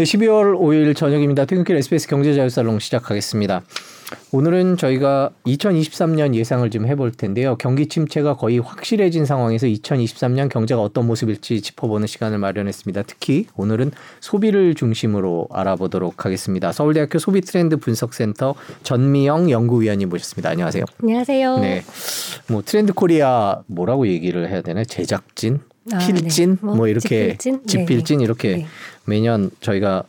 네, 12월 5일 저녁입니다. 퇴근길 SBS 경제자유살롱 시작하겠습니다. 오늘은 저희가 2023년 예상을 좀 해볼 텐데요. 경기 침체가 거의 확실해진 상황에서 2023년 경제가 어떤 모습일지 짚어보는 시간을 마련했습니다. 특히 오늘은 소비를 중심으로 알아보도록 하겠습니다. 서울대학교 소비 트렌드 분석센터 전미영 연구위원님 모셨습니다. 안녕하세요. 안녕하세요. 네, 뭐 트렌드 코리아 뭐라고 얘기를 해야 되나? 제작진, 아, 필진, 네. 뭐, 뭐 이렇게 집필진? 집필진 네. 이렇게 네. 매년 저희가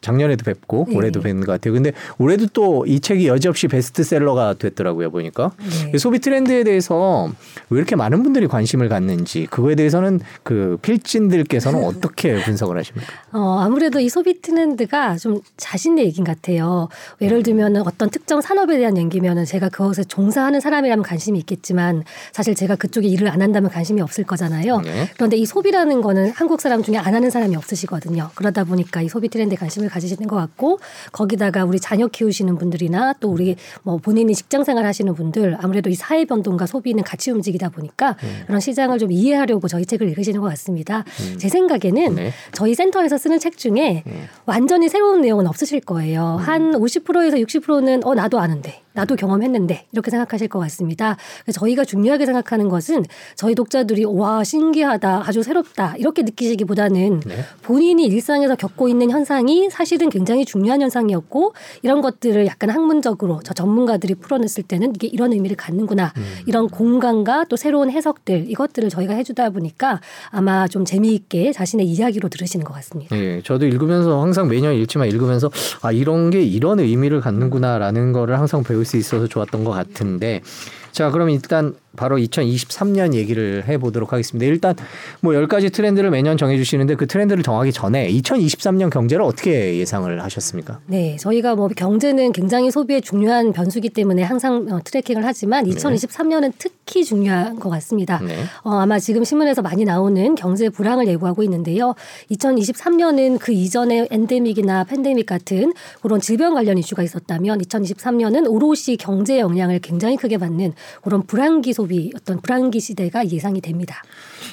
작년에도 뵙고 네. 올해도 뵙는 것 같아요. 근데 올해도 또 이 책이 여지없이 베스트셀러가 됐더라고요 보니까 네. 소비 트렌드에 대해서 왜 이렇게 많은 분들이 관심을 갖는지 그거에 대해서는 그 필진들께서는 어떻게 분석을 하십니까? 어, 아무래도 이 소비 트렌드가 좀 자신의 얘기인 것 같아요. 예를 들면 어떤 특정 산업에 대한 얘기면은 제가 그것에 종사하는 사람이라면 관심이 있겠지만 사실 제가 그쪽에 일을 안 한다면 관심이 없을 거잖아요. 네. 그런데 이 소비라는 거는 한국 사람 중에 안 하는 사람이 없으시거든요. 그러다 보니까 이 소비 트렌드에 관심 을 가지시는 것 같고 거기다가 우리 자녀 키우시는 분들이나 또 우리 뭐 본인이 직장 생활 하시는 분들 아무래도 이 사회 변동과 소비는 같이 움직이다 보니까 음. 그런 시장을 좀 이해하려고 저희 책을 읽으시는 것 같습니다. 제 생각에는 네. 저희 센터에서 쓰는 책 중에 네. 완전히 새로운 내용은 없으실 거예요. 음. 한 50%에서 60%는 어 나도 아는데 나도 경험했는데 이렇게 생각하실 것 같습니다. 저희가 중요하게 생각하는 것은 저희 독자들이 와 신기하다, 아주 새롭다 이렇게 느끼시기보다는 네. 본인이 일상에서 겪고 있는 현상이 사실은 굉장히 중요한 현상이었고 이런 것들을 약간 학문적으로 저 전문가들이 풀어냈을 때는 이게 이런 의미를 갖는구나 음. 이런 공간과 또 새로운 해석들 이것들을 저희가 해주다 보니까 아마 좀 재미있게 자신의 이야기로 들으시는 것 같습니다. 예, 저도 읽으면서 항상 매년 읽지만 읽으면서 아 이런 게 이런 의미를 갖는구나라는 거를 항상 배울 수 있어서 좋았던 것 같은데. 자 그럼 일단 바로 2023년 얘기를 해보도록 하겠습니다. 일단 뭐 10가지 트렌드를 매년 정해주시는데 그 트렌드를 정하기 전에 2023년 경제를 어떻게 예상을 하셨습니까? 네, 저희가 뭐 경제는 굉장히 소비의 중요한 변수기 때문에 항상 어, 트래킹을 하지만 2023년은 특히 중요한 것 같습니다. 네. 어, 아마 지금 신문에서 많이 나오는 경제 불황을 예고하고 있는데요. 2023년은 그 이전에 엔데믹이나 팬데믹 같은 그런 질병 관련 이슈가 있었다면 2023년은 오롯이 경제 영향을 굉장히 크게 받는 그런 불황기 소비 어떤 불황기 시대가 예상이 됩니다.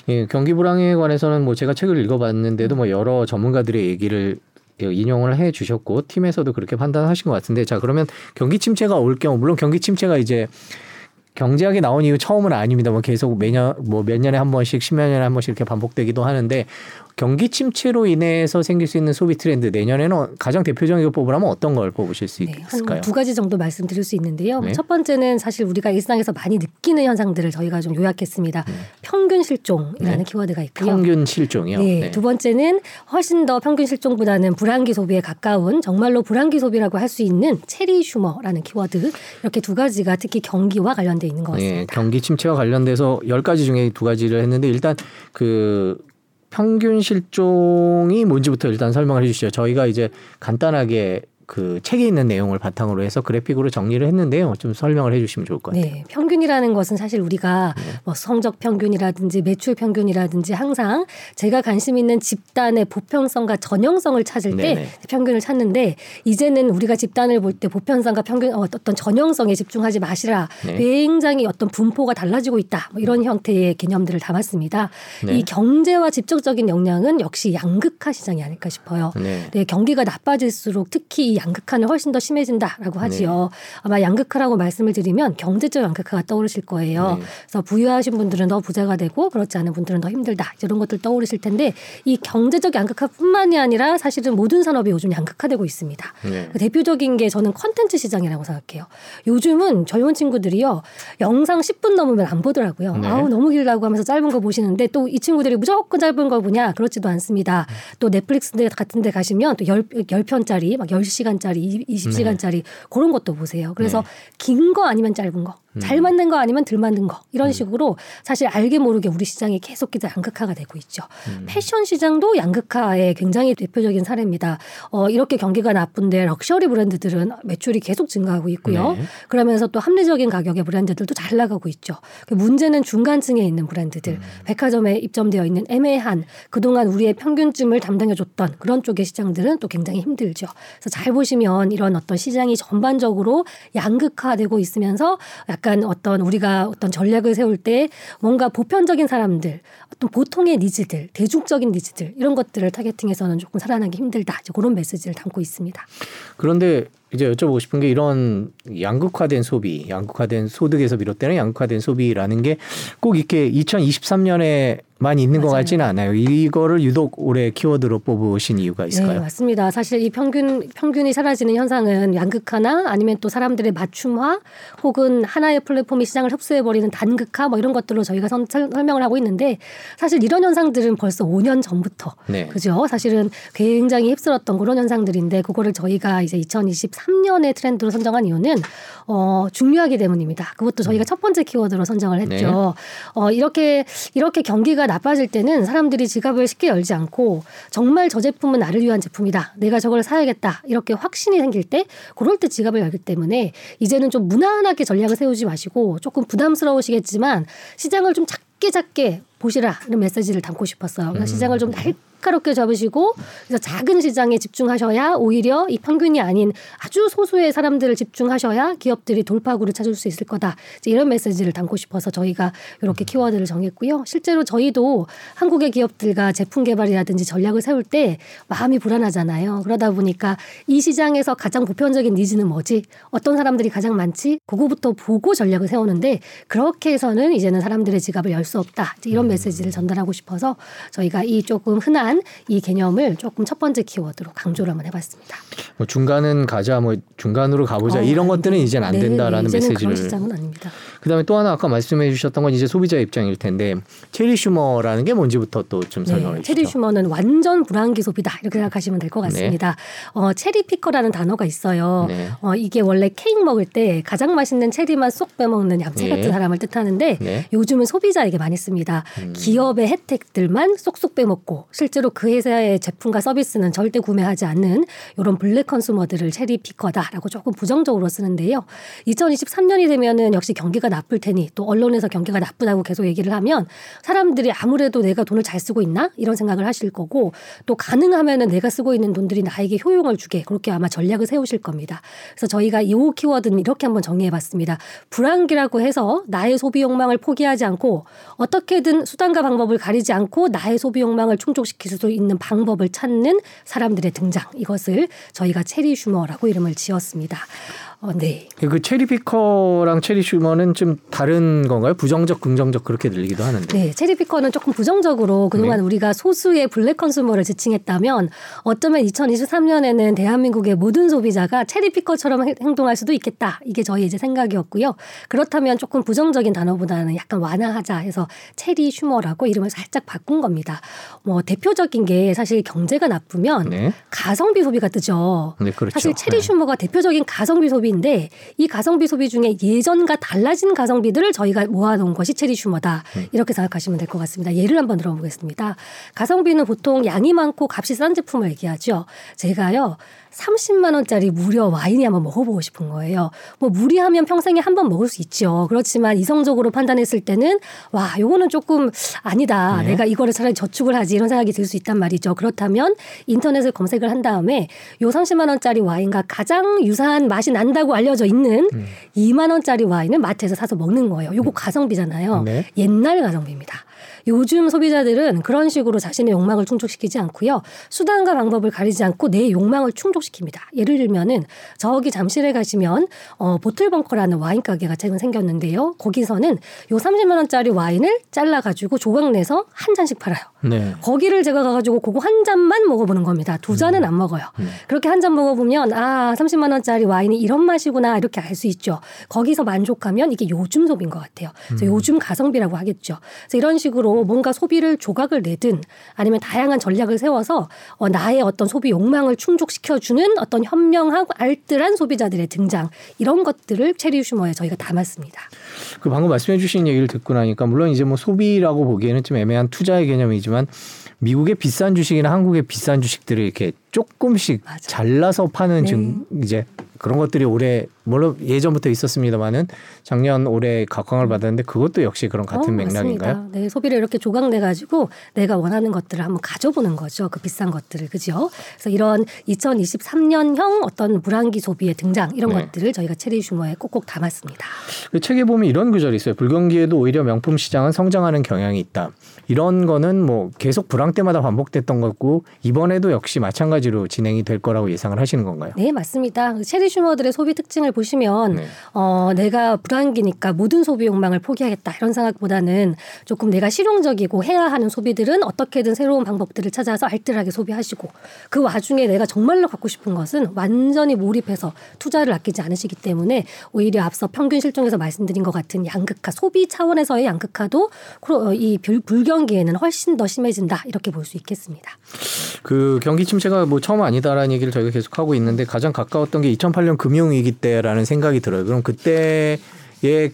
예, 경기 불황에 관해서는 뭐 제가 책을 읽어봤는데도 뭐 여러 전문가들의 얘기를 인용을 해 주셨고 팀에서도 그렇게 판단하신 것 같은데 자 그러면 경기 침체가 올 경우 물론 경기 침체가 이제 경제학이 나온 이후 처음은 아닙니다. 뭐 계속 매년 뭐 몇 년에 한 번씩 십몇 년에 한 번씩 이렇게 반복되기도 하는데 경기 침체로 인해서 생길 수 있는 소비 트렌드 내년에는 가장 대표적인 걸 뽑으라면 어떤 걸 뽑으실 수 네, 있을까요? 한두 가지 정도 말씀드릴 수 있는데요. 네. 첫 번째는 사실 우리가 일상에서 많이 느끼는 현상들을 저희가 좀 요약했습니다. 평균 실종이라는 네. 키워드가 있고요. 평균 실종이요. 네, 두 번째는 훨씬 더 평균 실종보다는 불안기 소비에 가까운 정말로 불안기 소비라고 할 수 있는 체리 슈머라는 키워드 이렇게 두 가지가 특히 경기와 관련 돼 있는 것 같습니다. 예, 경기 침체와 관련돼서 열 가지 중에 두 가지를 했는데 일단 그 평균 실종이 뭔지부터 일단 설명을 해주시죠. 저희가 이제 간단하게 그 책에 있는 내용을 바탕으로 해서 그래픽으로 정리를 했는데요. 좀 설명을 해주시면 좋을 것 같아요. 네, 평균이라는 것은 사실 우리가 뭐 성적 평균이라든지 매출 평균이라든지 항상 제가 관심 있는 집단의 보편성과 전형성을 찾을 때 네네. 평균을 찾는데 이제는 우리가 집단을 볼 때 보편성과 평균 어, 어떤 전형성에 집중하지 마시라. 네. 굉장히 어떤 분포가 달라지고 있다. 뭐 이런 형태의 개념들을 담았습니다. 네. 이 경제와 직접적인 영향은 역시 양극화 시장이 아닐까 싶어요. 네. 네, 경기가 나빠질수록 특히 이 양극화는 훨씬 더 심해진다라고 하지요. 네. 아마 양극화라고 말씀을 드리면 경제적 양극화가 떠오르실 거예요. 네. 그래서 부유하신 분들은 더 부자가 되고 그렇지 않은 분들은 더 힘들다 이런 것들 떠오르실 텐데 이 경제적 양극화뿐만이 아니라 사실은 모든 산업이 요즘 양극화되고 있습니다. 네. 그 대표적인 게 저는 컨텐츠 시장이라고 생각해요. 요즘은 젊은 친구들이요 영상 10분 넘으면 안 보더라고요. 네. 아우 너무 길다고 하면서 짧은 거 보시는데 또 이 친구들이 무조건 짧은 거 보냐 그렇지도 않습니다. 또 넷플릭스 같은 데 가시면 또 열, 열 편짜리 막 10시간 짜리 20시간짜리 그런 것도 보세요. 그래서 네. 긴거 아니면 짧은 거잘 만든 거 아니면 덜 만든 거 이런 식으로 사실 알게 모르게 우리 시장이 계속해서 양극화가 되고 있죠. 패션 시장도 양극화의 굉장히 대표적인 사례입니다. 어, 이렇게 경기가 나쁜데 럭셔리 브랜드들은 매출이 계속 증가하고 있고요. 네. 그러면서 또 합리적인 가격의 브랜드들도 잘 나가고 있죠. 그 문제는 중간층에 있는 브랜드들, 백화점에 입점되어 있는 애매한 그동안 우리의 평균쯤을 담당해줬던 그런 쪽의 시장들은 또 굉장히 힘들죠. 그래서 잘잘 보시면 이런 어떤 시장이 전반적으로 양극화되고 있으면서 약간 어떤 우리가 어떤 전략을 세울 때 뭔가 보편적인 사람들, 어떤 보통의 니즈들, 대중적인 니즈들 이런 것들을 타겟팅해서는 조금 살아나기 힘들다. 이제 그런 메시지를 담고 있습니다. 그런데 이제 여쭤보고 싶은 게 이런 양극화된 소비, 양극화된 소득에서 비롯되는 양극화된 소비라는 게 꼭 이렇게 2023년에 많이 있는 맞아요. 것 같지는 않아요. 이거를 유독 올해 키워드로 뽑으신 이유가 있을까요? 네, 맞습니다. 사실 이 평균 평균이 사라지는 현상은 양극화나 아니면 또 사람들의 맞춤화 혹은 하나의 플랫폼이 시장을 흡수해 버리는 단극화 뭐 이런 것들로 저희가 선, 설명을 하고 있는데 사실 이런 현상들은 벌써 5년 전부터 네. 그죠? 사실은 굉장히 휩쓸었던 그런 현상들인데 그거를 저희가 이제 2023 년의 트렌드로 선정한 이유는 어, 중요하기 때문입니다. 그것도 저희가 음. 첫 번째 키워드로 선정을 했죠. 네. 어, 이렇게 이렇게 경기가 나빠질 때는 사람들이 지갑을 쉽게 열지 않고 정말 저 제품은 나를 위한 제품이다. 내가 저걸 사야겠다. 이렇게 확신이 생길 때 그럴 때 지갑을 열기 때문에 이제는 좀 무난하게 전략을 세우지 마시고 조금 부담스러우시겠지만 시장을 좀 작게 작게 보시라 이런 메시지를 담고 싶었어요. 음. 시장을 좀 날, 날카롭게 잡으시고 그래서 작은 시장에 집중하셔야 오히려 이 평균이 아닌 아주 소수의 사람들을 집중하셔야 기업들이 돌파구를 찾을 수 있을 거다. 이런 메시지를 담고 싶어서 저희가 이렇게 키워드를 정했고요. 실제로 저희도 한국의 기업들과 제품 개발이라든지 전략을 세울 때 마음이 불안하잖아요. 그러다 보니까 이 시장에서 가장 보편적인 니즈는 뭐지? 어떤 사람들이 가장 많지? 그거부터 보고 전략을 세우는데 그렇게 해서는 이제는 사람들의 지갑을 열 수 없다. 이런 메시지를 전달하고 싶어서 저희가 이 조금 흔한 대한 이 개념을 조금 첫 번째 키워드로 강조를 한번 해봤습니다. 뭐 중간은 가자, 뭐 중간으로 가보자 어, 이런 것들은 이제는 안 네, 된다라는 네, 메시지를. 시장은 아닙니다. 그다음에 또 하나 아까 말씀해 주셨던 건 이제 소비자 입장일 텐데 체리 슈머라는 게 뭔지부터 또좀 네, 설명해 주시죠. 체리 슈머는 완전 불안기 소비다 이렇게 생각하시면 될 것 같습니다. 네. 어, 체리 피커라는 단어가 있어요. 네. 어, 이게 원래 케이크 먹을 때 가장 맛있는 체리만 쏙 빼먹는 얌체 네. 같은 사람을 뜻하는데 네. 요즘은 소비자에게 많이 씁니다. 음. 기업의 혜택들만 쏙쏙 빼먹고 실제 로 그 회사의 제품과 서비스는 절대 구매하지 않는 이런 블랙 컨슈머들을 체리 피커다라고 조금 부정적으로 쓰는데요. 2023년이 되면은 역시 경기가 나쁠 테니 또 언론에서 경기가 나쁘다고 계속 얘기를 하면 사람들이 아무래도 내가 돈을 잘 쓰고 있나 이런 생각을 하실 거고 또 가능하면은 내가 쓰고 있는 돈들이 나에게 효용을 주게 그렇게 아마 전략을 세우실 겁니다. 그래서 저희가 이 키워드는 이렇게 한번 정리해봤습니다. 불안기라고 해서 나의 소비 욕망을 포기하지 않고 어떻게든 수단과 방법을 가리지 않고 나의 소비 욕망을 충족시킬 수 있는 방법을 찾는 사람들의 등장 이것을 저희가 체리 슈머라고 이름을 지었습니다. 어, 네. 그 체리 피커랑 체리 슈머는 좀 다른 건가요? 부정적, 긍정적 그렇게 들리기도 하는데. 네, 체리 피커는 조금 부정적으로 그동안 네. 우리가 소수의 블랙 컨슈머를 지칭했다면 어쩌면 2023년에는 대한민국의 모든 소비자가 체리 피커처럼 행동할 수도 있겠다. 이게 저희 이제 생각이었고요. 그렇다면 조금 부정적인 단어보다는 약간 완화하자 해서 체리 슈머라고 이름을 살짝 바꾼 겁니다. 뭐 대표적인 게 사실 경제가 나쁘면 네. 가성비 소비가 뜨죠. 네, 그렇죠. 사실 체리 네. 슈머가 대표적인 가성비 소비 소비인데 이 가성비 소비 중에 예전과 달라진 가성비들을 저희가 모아놓은 것이 체리 슈머다 음. 이렇게 생각하시면 될 것 같습니다. 예를 한번 들어보겠습니다. 가성비는 보통 양이 많고 값이 싼 제품을 얘기하죠. 제가요 30만 원짜리 무려 와인이 한번 먹어보고 싶은 거예요. 뭐 무리하면 평생에 한 번 먹을 수 있죠. 그렇지만 이성적으로 판단했을 때는 와 요거는 조금 아니다. 네. 내가 이거를 차라리 저축을 하지 이런 생각이 들 수 있단 말이죠. 그렇다면 인터넷을 검색을 한 다음에 요 30만 원짜리 와인과 가장 유사한 맛이 난다 고 알려져 있는 음. 2만 원짜리 와인을 마트에서 사서 먹는 거예요. 요거 가성비잖아요. 네. 옛날 가성비입니다. 요즘 소비자들은 그런 식으로 자신의 욕망을 충족시키지 않고요. 수단과 방법을 가리지 않고 내 욕망을 충족시킵니다. 예를 들면은 저기 잠실에 가시면 어, 보틀벙커라는 와인 가게가 최근 생겼는데요. 거기서는 요 30만 원짜리 와인을 잘라 가지고 조각 내서 한 잔씩 팔아요. 네. 거기를 제가 가 가지고 그거 한 잔만 먹어 보는 겁니다. 두 잔은 음. 안 먹어요. 음. 그렇게 한 잔 먹어 보면 아 30만 원짜리 와인이 이런 맛이구나 이렇게 알 수 있죠. 거기서 만족하면 이게 요즘 소비인 것 같아요. 그래서 음. 요즘 가성비라고 하겠죠. 그래서 이런 식으로 뭔가 소비를 조각을 내든 아니면 다양한 전략을 세워서 어, 나의 어떤 소비 욕망을 충족시켜주는 어떤 현명하고 알뜰한 소비자들의 등장 이런 것들을 체리 슈머에 저희가 담았습니다. 그 방금 말씀해주신 얘기를 듣고 나니까 물론 이제 뭐 소비라고 보기에는 좀 애매한 투자의 개념이지만 미국의 비싼 주식이나 한국의 비싼 주식들을 이렇게 조금씩 맞아. 잘라서 파는 네. 좀 이제 그런 것들이 올해 물론 예전부터 있었습니다만은 작년 올해 각광을 받았는데 그것도 역시 그런 같은 어, 맥락인가요? 맞습니다. 네, 소비를 이렇게 조각내 가지고 내가 원하는 것들을 한번 가져보는 거죠. 그 비싼 것들을 그죠? 그래서 이런 2023년형 어떤 불황기 소비의 등장 이런 네. 것들을 저희가 체리 슈머에 꼭꼭 담았습니다. 그 책에 보면 이런 구절이 있어요. 불경기에도 오히려 명품 시장은 성장하는 경향이 있다. 이런 거는 뭐 계속 불황 때마다 반복됐던 거고 이번에도 역시 마찬가지로 진행이 될 거라고 예상을 하시는 건가요? 네, 맞습니다. 그 체리 슈머들의 소비 특징을 보시면 네. 어, 내가 불황기니까 모든 소비 욕망을 포기하겠다 이런 생각보다는 조금 내가 실용적이고 해야 하는 소비들은 어떻게든 새로운 방법들을 찾아서 알뜰하게 소비하시고 그 와중에 내가 정말로 갖고 싶은 것은 완전히 몰입해서 투자를 아끼지 않으시기 때문에 오히려 앞서 평균 실종에서 말씀드린 것 같은 양극화 소비 차원에서의 양극화도 어, 이 불- 불경기에는 훨씬 더 심해진다 이렇게 볼 수 있겠습니다. 그 경기 침체가 뭐 처음 아니다라는 얘기를 저희가 계속 하고 있는데 가장 가까웠던 게 2008년 금융위기 때라는 생각이 들어요. 그럼 그때의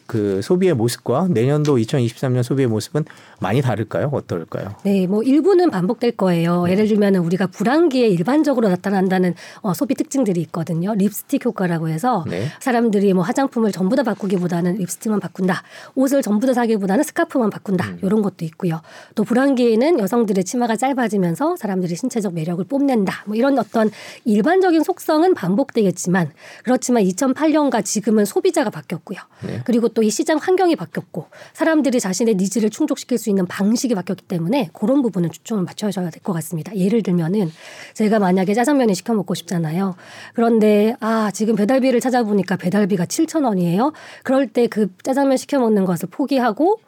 그 소비의 모습과 내년도 2023년 소비의 모습은 많이 다를까요? 어떨까요? 네, 뭐 일부는 반복될 거예요. 예를 들면 우리가 불황기에 일반적으로 나타난다는 어, 소비 특징들이 있거든요. 립스틱 효과라고 해서 네. 사람들이 뭐 화장품을 전부 다 바꾸기보다는 립스틱만 바꾼다. 옷을 전부 다 사기보다는 스카프만 바꾼다. 음. 이런 것도 있고요. 또 불황기에는 여성들의 치마가 짧아지면서 사람들이 신체적 매력을 뽐낸다. 뭐 이런 어떤 일반적인 속성은 반복되겠지만 그렇지만 2008년과 지금은 소비자가 바뀌었고요. 네. 그리고 또 이 시장 환경이 바뀌었고 사람들이 자신의 니즈를 충족시킬 수 있는 방식이 바뀌었기 때문에 그런 부분은 초점을 맞춰줘야 될 것 같습니다. 예를 들면은 제가 만약에 짜장면을 시켜 먹고 싶잖아요. 그런데 아 지금 배달비를 찾아보니까 배달비가 7천 원이에요. 그럴 때 그 짜장면 시켜 먹는 것을 포기하고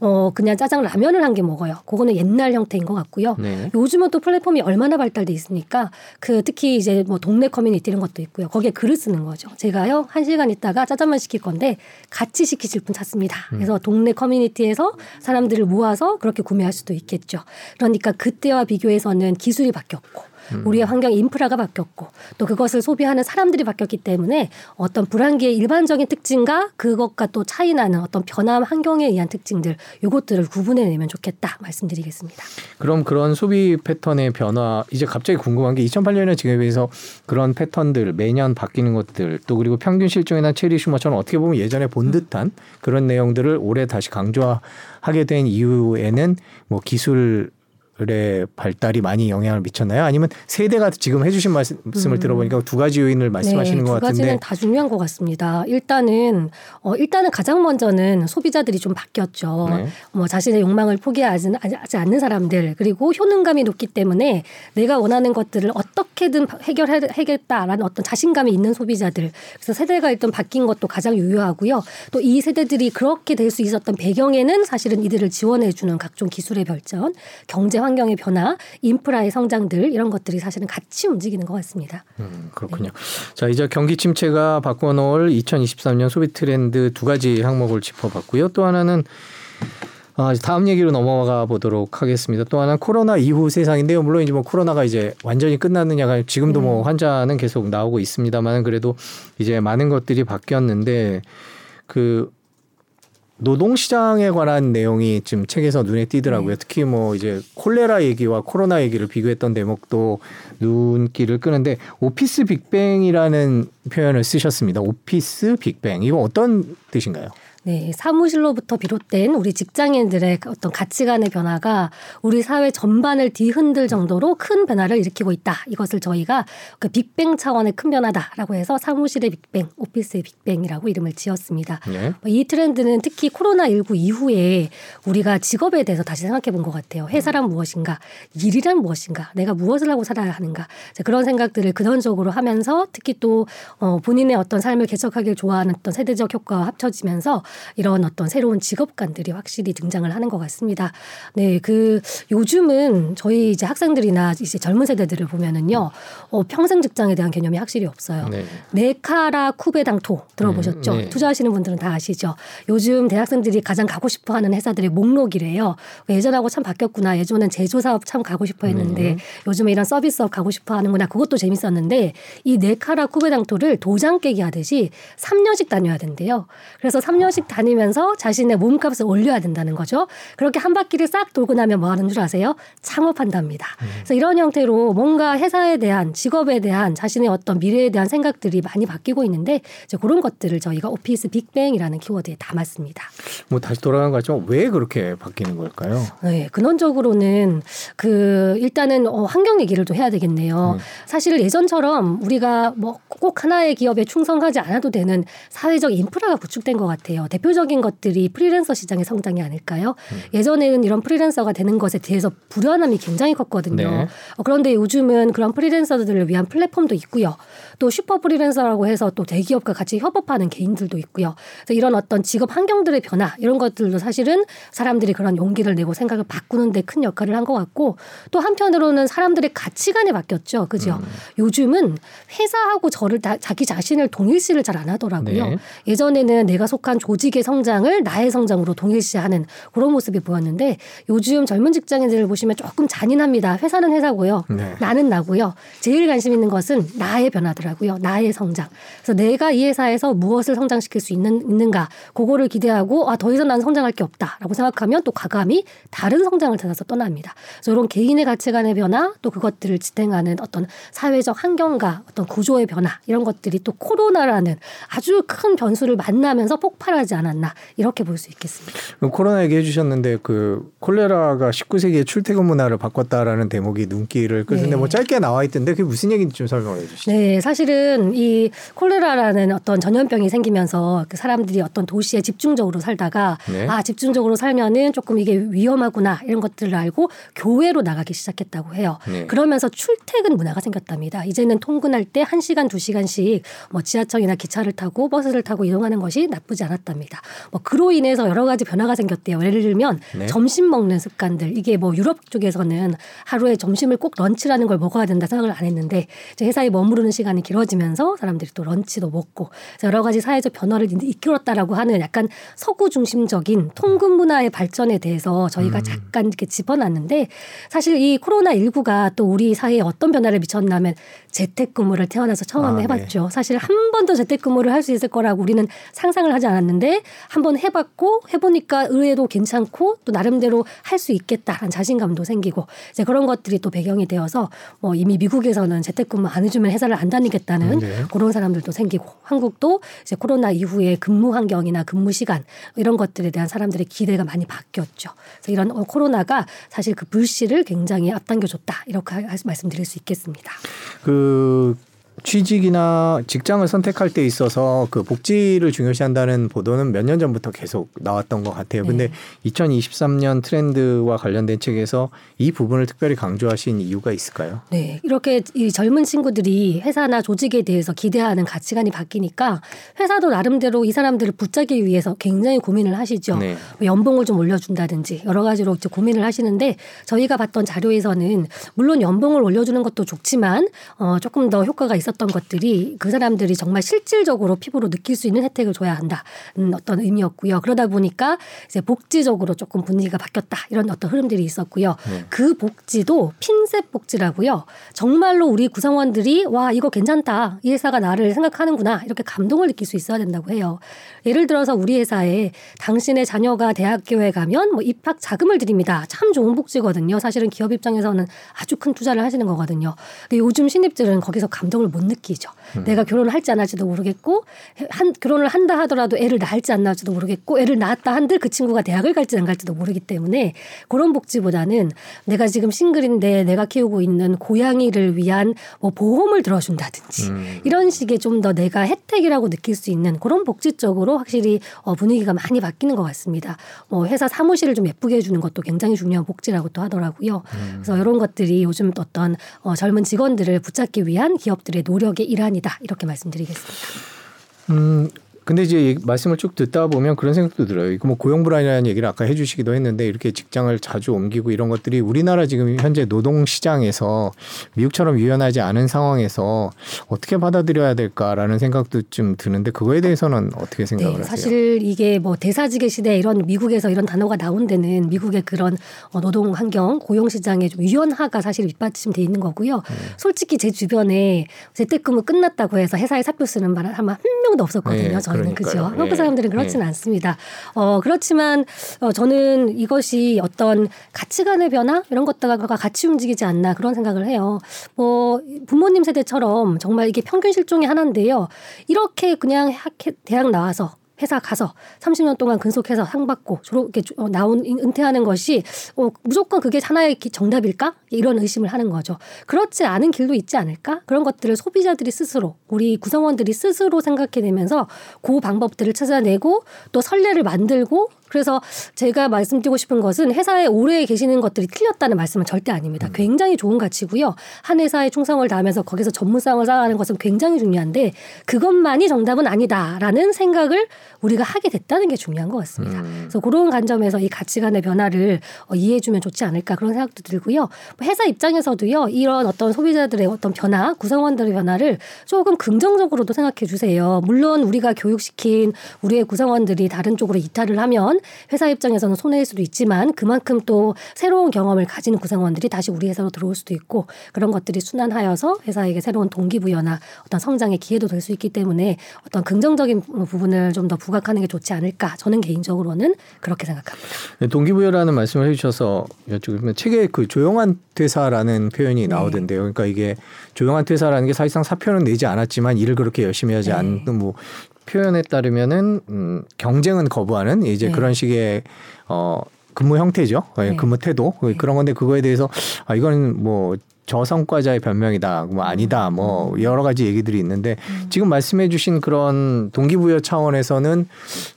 어 그냥 짜장 라면을 한 개 먹어요. 그거는 옛날 형태인 것 같고요. 네. 요즘은 또 플랫폼이 얼마나 발달돼 있습니까? 그 특히 이제 뭐 동네 커뮤니티 이런 것도 있고요. 거기에 글을 쓰는 거죠. 제가요 한 시간 있다가 짜장면 시킬 건데 같이 시키실 분 찾습니다. 그래서 동네 커뮤니티에서 사람들을 모아서 그렇게 구매할 수도 있겠죠. 그러니까 그때와 비교해서는 기술이 바뀌었고 우리의 환경 인프라가 바뀌었고 또 그것을 소비하는 사람들이 바뀌었기 때문에 어떤 불황기의 일반적인 특징과 그것과 또 차이나는 어떤 변화 환경에 의한 특징들 요것들을 구분해내면 좋겠다 말씀드리겠습니다. 그럼 그런 소비 패턴의 변화 이제 갑자기 궁금한 게 2008년에 지금에 비해서 그런 패턴들 매년 바뀌는 것들 또 그리고 평균 실종이나 체리 슈머처럼 어떻게 보면 예전에 본 듯한 그런 내용들을 올해 다시 강조하게 된 이유에는 뭐 기술 의 발달이 많이 영향을 미쳤나요? 아니면 세대가 지금 해주신 말씀을 들어보니까 두 가지 요인을 말씀하시는 네, 것두 같은데 가지는 다 중요한 것 같습니다. 일단은 어, 일단은 가장 먼저는 소비자들이 좀 바뀌었죠. 네. 뭐 자신의 욕망을 포기하지 하지 않는 사람들 그리고 효능감이 높기 때문에 내가 원하는 것들을 어떻게든 해결하겠다라는 어떤 자신감이 있는 소비자들. 그래서 세대가 일단 바뀐 것도 가장 유효하고요. 또 이 세대들이 그렇게 될 수 있었던 배경에는 사실은 이들을 지원해주는 각종 기술의 발전, 경제 환경의 변화, 인프라의 성장 들 이런 것들이 사실은 같이 움직이는 것 같습니다. 음, 그렇군요. 자, 이제 경기 침체가 바꿔놓을 2023년 소비 트렌드 두 가지 항목을 짚어봤고요. 또 하나는 아, 다음 얘기로 넘어가 보도록 하겠습니다. 또 하나는 코로나 이후 세상인데요. 물론 이제 뭐 코로나가 이제 완전히 끝났느냐가 지금도 뭐 환자는 계속 나오고 있습니다만 그래도 이제 많은 것들이 바뀌었는데 그 노동 시장에 관한 내용이 지금 책에서 눈에 띄더라고요. 네. 특히 뭐 이제 콜레라 얘기와 코로나 얘기를 비교했던 대목도 눈길을 끄는데 오피스 빅뱅이라는 표현을 쓰셨습니다. 오피스 빅뱅. 이거 어떤 뜻인가요? 네, 사무실로부터 비롯된 우리 직장인들의 어떤 가치관의 변화가 우리 사회 전반을 뒤흔들 정도로 큰 변화를 일으키고 있다. 이것을 저희가 그 빅뱅 차원의 큰 변화다라고 해서 사무실의 빅뱅, 오피스의 빅뱅이라고 이름을 지었습니다. 네. 이 트렌드는 특히 코로나19 이후에 우리가 직업에 대해서 다시 생각해 본 것 같아요. 회사란 무엇인가? 일이란 무엇인가? 내가 무엇을 하고 살아야 하는가? 자, 그런 생각들을 근원적으로 하면서 특히 또 어, 본인의 어떤 삶을 개척하길 좋아하는 어떤 세대적 효과와 합쳐지면서 이런 어떤 새로운 직업관들이 확실히 등장을 하는 것 같습니다. 네, 그 요즘은 저희 이제 학생들이나 이제 젊은 세대들을 보면은요, 어, 평생 직장에 대한 개념이 확실히 없어요. 네. 네카라 쿠베당토 들어보셨죠? 음, 네. 투자하시는 분들은 다 아시죠? 요즘 대학생들이 가장 가고 싶어 하는 회사들의 목록이래요. 예전하고 참 바뀌었구나. 예전엔 제조사업 참 가고 싶어 했는데 네. 요즘에 이런 서비스업 가고 싶어 하는구나. 그것도 재밌었는데 이 네카라 쿠베당토를 도장 깨기 하듯이 3년씩 다녀야 된대요. 그래서 3년씩 다니면서 자신의 몸값을 올려야 된다는 거죠. 그렇게 한 바퀴를 싹 돌고 나면 뭐 하는 줄 아세요? 창업한답니다. 음. 그래서 이런 형태로 뭔가 회사에 대한 직업에 대한 자신의 어떤 미래에 대한 생각들이 많이 바뀌고 있는데 이제 그런 것들을 저희가 오피스 빅뱅이라는 키워드에 담았습니다. 뭐 다시 돌아간 거죠. 왜 그렇게 바뀌는 걸까요? 네, 근원적으로는 그 일단은 어, 환경 얘기를 또 해야 되겠네요. 음. 사실 예전처럼 우리가 뭐 꼭 하나의 기업에 충성하지 않아도 되는 사회적 인프라가 구축된 것 같아요. 대표적인 것들이 프리랜서 시장의 성장이 아닐까요? 음. 예전에는 이런 프리랜서가 되는 것에 대해서 불안함이 굉장히 컸거든요. 네. 어, 그런데 요즘은 그런 프리랜서들을 위한 플랫폼도 있고요. 또 슈퍼 프리랜서라고 해서 또 대기업과 같이 협업하는 개인들도 있고요. 그래서 이런 어떤 직업 환경들의 변화 이런 것들도 사실은 사람들이 그런 용기를 내고 생각을 바꾸는데 큰 역할을 한 것 같고 또 한편으로는 사람들의 가치관이 바뀌었죠. 그죠? 음. 요즘은 회사하고 저를 다, 자기 자신을 동일시를 잘 안 하더라고요. 네. 예전에는 내가 속한 조 직의 성장을 나의 성장으로 동일시하는 그런 모습이 보였는데 요즘 젊은 직장인들을 보시면 조금 잔인합니다. 회사는 회사고요. 네. 나는 나고요. 제일 관심 있는 것은 나의 변화더라고요. 나의 성장. 그래서 내가 이 회사에서 무엇을 성장시킬 수 있는, 있는가 그거를 기대하고 아, 더 이상 나는 성장할 게 없다라고 생각하면 또 과감히 다른 성장을 찾아서 떠납니다. 그래서 이런 개인의 가치관의 변화 또 그것들을 지탱하는 어떤 사회적 환경과 어떤 구조의 변화 이런 것들이 또 코로나라는 아주 큰 변수를 만나면서 폭발하 지 않았나 이렇게 볼 수 있겠습니다. 코로나 얘기해 주셨는데 그 콜레라가 19세기에 출퇴근 문화를 바꿨다라는 대목이 눈길을 끌는데 네. 뭐 짧게 나와 있던데 그게 무슨 얘기인지 좀 설명해 주시죠. 네, 사실은 이 콜레라라는 어떤 전염병이 생기면서 그 사람들이 어떤 도시에 집중적으로 살다가 네. 아 집중적으로 살면은 조금 이게 위험하구나 이런 것들을 알고 교회로 나가기 시작했다고 해요. 네. 그러면서 출퇴근 문화가 생겼답니다. 이제는 통근할 때 1시간, 2시간씩 뭐 지하철이나 기차를 타고 버스를 타고 이동하는 것이 나쁘지 않았 답니다. 뭐 그로 인해서 여러 가지 변화가 생겼대요. 예를 들면 네. 점심 먹는 습관들 이게 뭐 유럽 쪽에서는 하루에 점심을 꼭 런치라는 걸 먹어야 된다 생각을 안 했는데 회사에 머무르는 시간이 길어지면서 사람들이 또 런치도 먹고 여러 가지 사회적 변화를 이끌었다라고 하는 약간 서구 중심적인 통근 문화의 발전에 대해서 저희가 음. 잠깐 이렇게 짚어놨는데 사실 이 코로나 19가 또 우리 사회에 어떤 변화를 미쳤냐면 재택근무를 태어나서 처음 아, 네. 해봤죠. 네. 사실 한 번도 재택근무를 할 수 있을 거라고 우리는 상상을 하지 않았는데 한번 해봤고 해보니까 의외도 괜찮고 또 나름대로 할 수 있겠다라는 자신감도 생기고 이제 그런 것들이 또 배경이 되어서 뭐 이미 미국에서는 재택근무 안 해주면 회사를 안 다니겠다는 네. 그런 사람들도 생기고 한국도 이제 코로나 이후에 근무 환경이나 근무 시간 이런 것들에 대한 사람들의 기대가 많이 바뀌었죠. 그래서 이런 코로나가 사실 그 불씨를 굉장히 앞당겨줬다 이렇게 말씀드릴 수 있겠습니다. 그 취직이나 직장을 선택할 때 있어서 그 복지를 중요시한다는 보도는 몇 년 전부터 계속 나왔던 것 같아요. 네. 근데 2023년 트렌드와 관련된 책에서 이 부분을 특별히 강조하신 이유가 있을까요? 네. 이렇게 이 젊은 친구들이 회사나 조직에 대해서 기대하는 가치관이 바뀌니까 회사도 나름대로 이 사람들을 붙잡기 위해서 굉장히 고민을 하시죠. 네. 뭐 연봉을 좀 올려준다든지 여러 가지로 이제 고민을 하시는데 저희가 봤던 자료에서는 물론 연봉을 올려주는 것도 좋지만 어, 조금 더 효과가 있었 있었던 것들이 그 사람들이 정말 실질적으로 피부로 느낄 수 있는 혜택을 줘야 한다. 는 어떤 의미였고요. 그러다 보니까 이제 복지적으로 조금 분위기가 바뀌었다. 이런 어떤 흐름들이 있었고요. 네. 그 복지도 핀셋 복지라고요. 정말로 우리 구성원들이 와 이거 괜찮다. 이 회사가 나를 생각하는구나. 이렇게 감동을 느낄 수 있어야 된다고 해요. 예를 들어서 우리 회사에 당신의 자녀가 대학교에 가면 뭐 입학 자금을 드립니다. 참 좋은 복지거든요. 사실은 기업 입장에서는 아주 큰 투자를 하시는 거거든요. 근데 요즘 신입들은 거기서 감동을 못 느끼죠. 음. 내가 결혼을 할지 안 할지도 모르겠고 한 결혼을 한다 하더라도 애를 낳을지 안 낳을지도 모르겠고 애를 낳았다 한들 그 친구가 대학을 갈지 안 갈지도 모르기 때문에 그런 복지보다는 내가 지금 싱글인데 내가 키우고 있는 고양이를 위한 뭐 보험을 들어준다든지 음. 이런 식의 좀 더 내가 혜택이라고 느낄 수 있는 그런 복지 쪽으로 확실히 어 분위기가 많이 바뀌는 것 같습니다. 뭐 회사 사무실을 좀 예쁘게 해주는 것도 굉장히 중요한 복지라고 또 하더라고요. 음. 그래서 이런 것들이 요즘 어떤 어 젊은 직원들을 붙잡기 위한 기업들의 노력의 일환이다 이렇게 말씀드리겠습니다. 음, 근데 이제 말씀을 쭉 듣다 보면 그런 생각도 들어요. 이거 뭐 고용 불안이라는 얘기를 아까 해주시기도 했는데 이렇게 직장을 자주 옮기고 이런 것들이 우리나라 지금 현재 노동 시장에서 미국처럼 유연하지 않은 상황에서 어떻게 받아들여야 될까라는 생각도 좀 드는데 그거에 대해서는 어떻게 생각을 네, 하세요? 사실 이게 뭐 대사직의 시대 이런 미국에서 이런 단어가 나온 데는 미국의 그런 어, 노동 환경, 고용 시장의 좀 유연화가 사실 밑받침돼 있는 거고요. 네. 솔직히 제 주변에 재택근무 끝났다고 해서 회사에 사표 쓰는 말 아마 한 명도 없었거든요. 네. 저희는 그죠. 그러니까요. 한국 예. 사람들은 그렇지는 예. 않습니다. 어 그렇지만 어, 저는 이것이 어떤 가치관의 변화 이런 것들과 같이 움직이지 않나 그런 생각을 해요. 뭐 부모님 세대처럼 정말 이게 평균 실종의 하나인데요. 이렇게 그냥 학 대학 나와서 회사 가서 30년 동안 근속해서 상 받고 졸업 이렇게 어, 나온 은퇴하는 것이 어, 무조건 그게 하나의 기- 정답일까 이런 의심을 하는 거죠. 그렇지 않은 길도 있지 않을까 그런 것들을 소비자들이 스스로 우리 구성원들이 스스로 생각해내면서 그 방법들을 찾아내고 또 선례를 만들고 그래서 제가 말씀드리고 싶은 것은 회사에 오래 계시는 것들이 틀렸다는 말씀은 절대 아닙니다. 굉장히 좋은 가치고요. 한 회사에 충성을 다하면서 거기서 전문성을 쌓아가는 것은 굉장히 중요한데 그것만이 정답은 아니다라는 생각을 우리가 하게 됐다는 게 중요한 것 같습니다. 그래서 그런 관점에서 이 가치관의 변화를 어, 이해해주면 좋지 않을까 그런 생각도 들고요. 뭐 회사 입장에서도요 이런 어떤 소비자들의 어떤 변화, 구성원들의 변화를 조금 긍정적으로도 생각해 주세요. 물론 우리가 교육시킨 우리의 구성원들이 다른 쪽으로 이탈을 하면 회사 입장에서는 손해일 수도 있지만 그만큼 또 새로운 경험을 가진 구성원들이 다시 우리 회사로 들어올 수도 있고 그런 것들이 순환하여서 회사에게 새로운 동기부여나 어떤 성장의 기회도 될 수 있기 때문에 어떤 긍정적인 부분을 좀 더 부각하는 게 좋지 않을까 저는 개인적으로는 그렇게 생각합니다. 네, 동기부여라는 말씀을 해주셔서 여쭤보면 책에 그 조용한 퇴사라는 네. 표현이 나오던데요. 그러니까 이게 조용한 퇴사라는 게 사실상 사표는 내지 않았지만 일을 그렇게 열심히 하지 네. 않는 뭐 표현에 따르면은 음, 경쟁은 거부하는 이제 네. 그런 식의 어 근무 형태죠. 예, 네. 근무 태도 그런 건데 그거에 대해서 아 이거는 뭐 저성과자의 변명이다, 뭐 아니다, 뭐 음. 여러 가지 얘기들이 있는데 지금 말씀해주신 그런 동기부여 차원에서는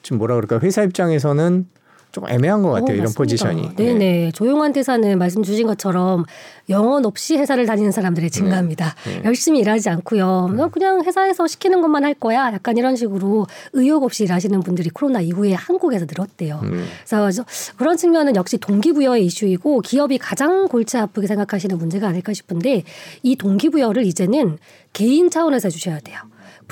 좀 뭐라 그럴까 회사 입장에서는 좀 애매한 것 같아요 어, 이런 맞습니다. 포지션이. 네네. 조용한 대사는 말씀 주신 것처럼 영혼 없이 회사를 다니는 사람들의 증가입니다. 네. 열심히 일하지 않고요. 너 그냥 회사에서 시키는 것만 할 거야. 약간 이런 식으로 의욕 없이 일하시는 분들이 코로나 이후에 한국에서 늘었대요. 음. 그래서 저- 그런 측면은 역시 동기부여의 이슈이고 기업이 가장 골치 아프게 생각하시는 문제가 아닐까 싶은데 이 동기부여를 이제는 개인 차원에서 해주셔야 돼요.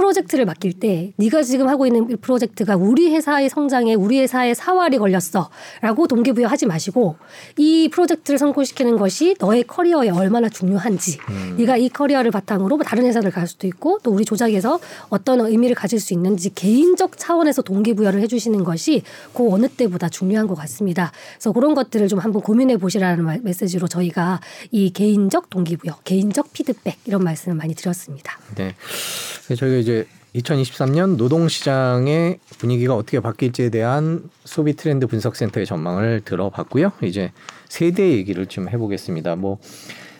프로젝트를 맡길 때 네가 지금 하고 있는 이 프로젝트가 우리 회사의 성장에 우리 회사의 사활이 걸렸어라고 동기부여 하지 마시고 이 프로젝트를 성공시키는 것이 너의 커리어에 얼마나 중요한지 네가 이 커리어를 바탕으로 뭐 다른 회사를 갈 수도 있고 또 우리 조작에서 어떤 의미를 가질 수 있는지 개인적 차원에서 동기부여를 해주시는 것이 그 어느 때보다 중요한 것 같습니다. 그래서 그런 것들을 좀 한번 고민해 보시라는 말- 메시지로 저희가 이 개인적 동기부여, 개인적 피드백 이런 말씀을 많이 드렸습니다. 네. 저희가 이제 2023년 노동시장의 분위기가 어떻게 바뀔지에 대한 소비 트렌드 분석센터의 전망을 들어봤고요. 이제 세대 얘기를 좀 해보겠습니다. 뭐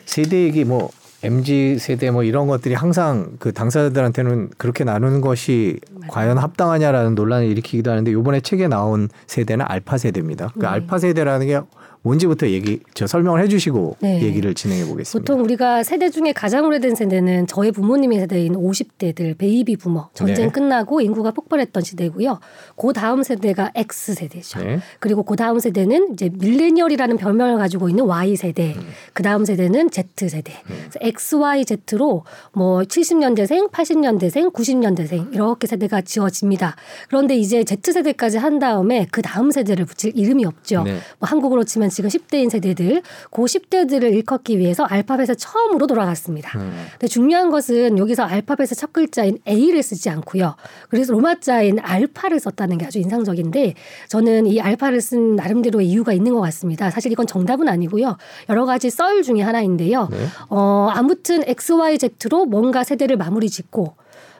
세대 얘기 뭐 MZ 세대 뭐 이런 것들이 항상 그 당사자들한테는 그렇게 나누는 것이 과연 합당하냐라는 논란을 일으키기도 하는데 이번에 책에 나온 세대는 알파 세대입니다. 그 네. 알파 세대라는 게 뭔지부터 얘기 저 설명을 해주시고 네. 얘기를 진행해 보겠습니다. 보통 우리가 세대 중에 가장 오래된 세대는 저희 부모님의 세대인 50대들 베이비 부머 전쟁 네. 끝나고 인구가 폭발했던 시대고요. 그 다음 세대가 X 세대죠. 네. 그리고 그 다음 세대는 이제 밀레니얼이라는 별명을 가지고 있는 Y 세대. 음. 그 다음 세대는 Z 세대. 그래서 X, Y, Z로 뭐 70년대생, 80년대생, 90년대생 이렇게 세대가 지어집니다. 그런데 이제 Z 세대까지 한 다음에 그 다음 세대를 붙일 이름이 없죠. 네. 뭐 한국으로 치면 지금 10대인 세대들, 그 10대들을 일컫기 위해서 알파벳에 처음으로 돌아갔습니다. 음. 근데 중요한 것은 여기서 알파벳의 첫 글자인 A를 쓰지 않고요. 그래서 로마자인 알파를 썼다는 게 아주 인상적인데 저는 이 알파를 쓴 나름대로의 이유가 있는 것 같습니다. 사실 이건 정답은 아니고요. 여러 가지 썰 중에 하나인데요. 네. 어, 아무튼 XYZ로 뭔가 세대를 마무리 짓고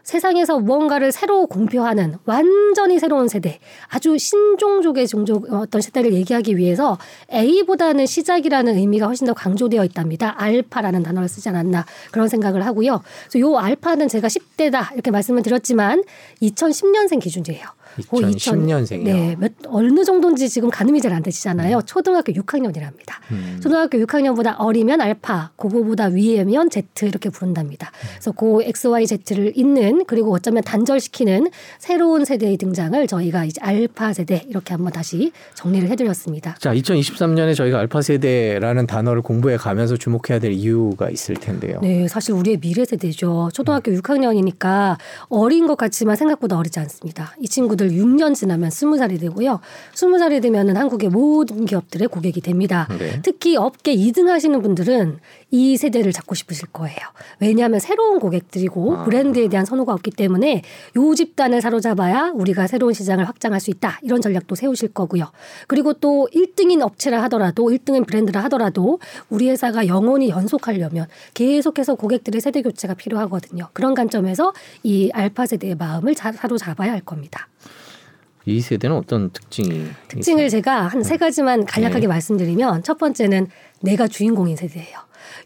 세상에서 무언가를 새로 공표하는 완전히 새로운 세대, 아주 신종족의 종족 어떤 세대를 얘기하기 위해서 A보다는 시작이라는 의미가 훨씬 더 강조되어 있답니다. 알파라는 단어를 쓰지 않았나 그런 생각을 하고요. 그래서 요 알파는 제가 10대다 이렇게 말씀을 드렸지만 2010년생 기준이에요. 그2010 년생이요? 네, 몇 어느 정도인지 지금 가늠이 잘 안 되시잖아요. 초등학교 6학년이랍니다. 음. 초등학교 6학년보다 어리면 알파, 그거보다 위에면 Z 이렇게 부른답니다. 그래서 그 X, Y, Z를 잇는 그리고 어쩌면 단절시키는 새로운 세대의 등장을 저희가 이제 알파 세대 이렇게 한번 다시 정리를 해드렸습니다. 자, 2023년에 저희가 알파 세대라는 단어를 공부해 가면서 주목해야 될 이유가 있을 텐데요. 네, 사실 우리의 미래 세대죠. 초등학교 6학년이니까 어린 것 같지만 생각보다 어리지 않습니다. 이 친구들 6년 지나면 20살이 되고요. 20살이 되면은 한국의 모든 기업들의 고객이 됩니다. 네. 특히 업계 2등 하시는 분들은 이 세대를 잡고 싶으실 거예요. 왜냐하면 새로운 고객들이고 아. 브랜드에 대한 선호가 없기 때문에 요 집단을 사로잡아야 우리가 새로운 시장을 확장할 수 있다. 이런 전략도 세우실 거고요. 그리고 또 1등인 업체라 하더라도 1등인 브랜드라 하더라도 우리 회사가 영원히 연속하려면 계속해서 고객들의 세대 교체가 필요하거든요. 그런 관점에서 이 알파 세대의 마음을 사로잡아야 할 겁니다. 이 세대는 어떤 특징이 특징을 있어요? 제가 한 세 가지만 간략하게 네. 말씀드리면 첫 번째는 내가 주인공인 세대예요.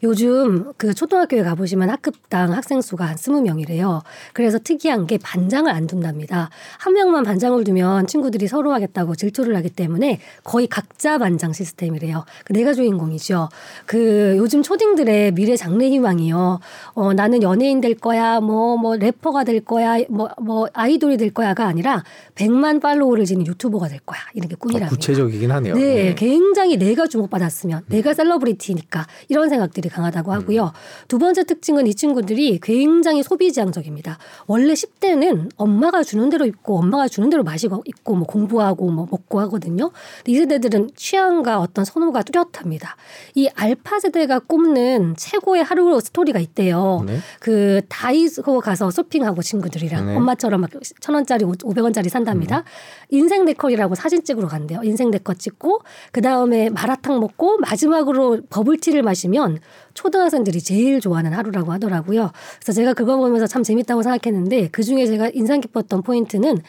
요즘 그 초등학교에 가보시면 학급당 학생 수가 한 스무 명이래요. 그래서 특이한 게 반장을 안 둔답니다. 한 명만 반장을 두면 친구들이 서로 하겠다고 질투를 하기 때문에 거의 각자 반장 시스템이래요. 그 내가 주인공이죠. 그 요즘 초딩들의 미래 장래 희망이요. 어, 나는 연예인 될 거야, 뭐, 뭐, 래퍼가 될 거야, 뭐, 뭐, 아이돌이 될 거야가 아니라 100만 팔로워를 지닌 유튜버가 될 거야. 이런 게 꿈이랍니다. 아, 구체적이긴 하네요. 네, 네. 굉장히 내가 주목받았으면, 내가 셀러브리티니까 이런 생각 들이 강하다고 하고요. 음. 두 번째 특징은 이 친구들이 굉장히 소비지향적입니다. 원래 10대는 엄마가 주는 대로 입고 엄마가 주는 대로 마시고 입고 뭐 공부하고 뭐 먹고 하거든요. 이 세대들은 취향과 어떤 선호가 뚜렷합니다. 이 알파 세대가 꼽는 최고의 하루 스토리가 있대요. 네. 그 다이소 가서 쇼핑하고 친구들이랑 네. 엄마처럼 막 천 원짜리 오백 원짜리 산답니다. 음. 인생 네컷이라고 사진 찍으러 간대요. 인생 네컷 찍고 그 다음에 마라탕 먹고 마지막으로 버블티를 마시면 초등학생들이 제일 좋아하는 하루라고 하더라고요. 그래서 제가 그거 보면서 참 재밌다고 생각했는데 그 중에 제가 인상 깊었던 포인트는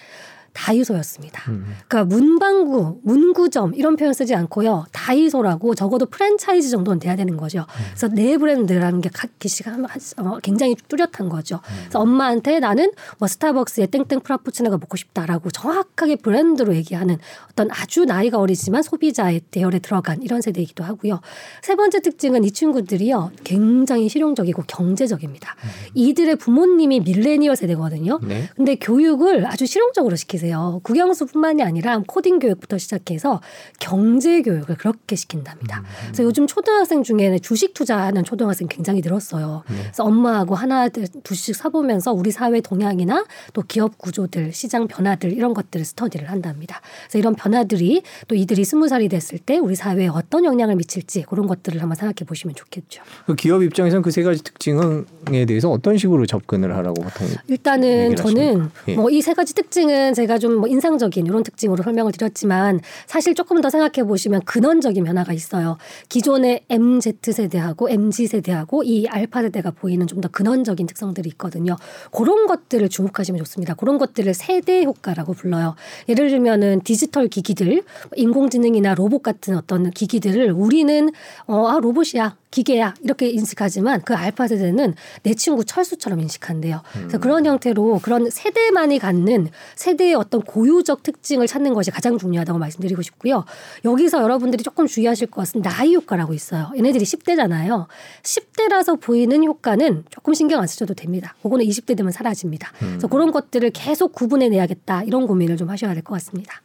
다이소였습니다. 음. 그러니까 문방구, 문구점 이런 표현 쓰지 않고요. 다이소라고 적어도 프랜차이즈 정도는 돼야 되는 거죠. 음. 그래서 내 브랜드라는 게 각기시가 어, 굉장히 뚜렷한 거죠. 음. 그래서 엄마한테 나는 뭐 스타벅스의 땡땡 프라푸치노가 먹고 싶다라고 정확하게 브랜드로 얘기하는 어떤 아주 나이가 어리지만 소비자의 대열에 들어간 이런 세대이기도 하고요. 세 번째 특징은 이 친구들이요. 굉장히 실용적이고 경제적입니다. 음. 이들의 부모님이 밀레니얼 세대거든요. 네. 근데 교육을 아주 실용적으로 시키세요. 계세요. 국영수뿐만이 아니라 코딩 교육부터 시작해서 경제 교육을 그렇게 시킨답니다. 음. 그래서 요즘 초등학생 중에는 주식 투자하는 초등학생 굉장히 늘었어요. 네. 그래서 엄마하고 하나 두씩 사보면서 우리 사회 동향이나 또 기업 구조들, 시장 변화들 이런 것들을 스터디를 한답니다. 그래서 이런 변화들이 또 이들이 스무 살이 됐을 때 우리 사회에 어떤 영향을 미칠지 그런 것들을 한번 생각해 보시면 좋겠죠. 그 기업 입장에서는 그 세 가지 특징에 대해서 어떤 식으로 접근을 하라고 보통 일단은 저는 예. 뭐이 세 가지 특징은 제가 제가 좀 뭐 인상적인 이런 특징으로 설명을 드렸지만 사실 조금 더 생각해 보시면 근원적인 변화가 있어요. 기존의 MZ 세대하고 MG 세대하고 이 알파 세대가 보이는 좀 더 근원적인 특성들이 있거든요. 그런 것들을 주목하시면 좋습니다. 그런 것들을 세대 효과라고 불러요. 예를 들면은 디지털 기기들, 인공지능이나 로봇 같은 어떤 기기들을 우리는 어, 아 로봇이야. 기계야 이렇게 인식하지만 그 알파 세대는 내 친구 철수처럼 인식한대요. 그래서 음. 그런 형태로 그런 세대만이 갖는 세대의 어떤 고유적 특징을 찾는 것이 가장 중요하다고 말씀드리고 싶고요. 여기서 여러분들이 조금 주의하실 것은 나이 효과라고 있어요. 얘네들이 10대잖아요. 10대라서 보이는 효과는 조금 신경 안 쓰셔도 됩니다. 그거는 20대 되면 사라집니다. 음. 그래서 그런 것들을 계속 구분해 내야겠다 이런 고민을 좀 하셔야 될 것 같습니다.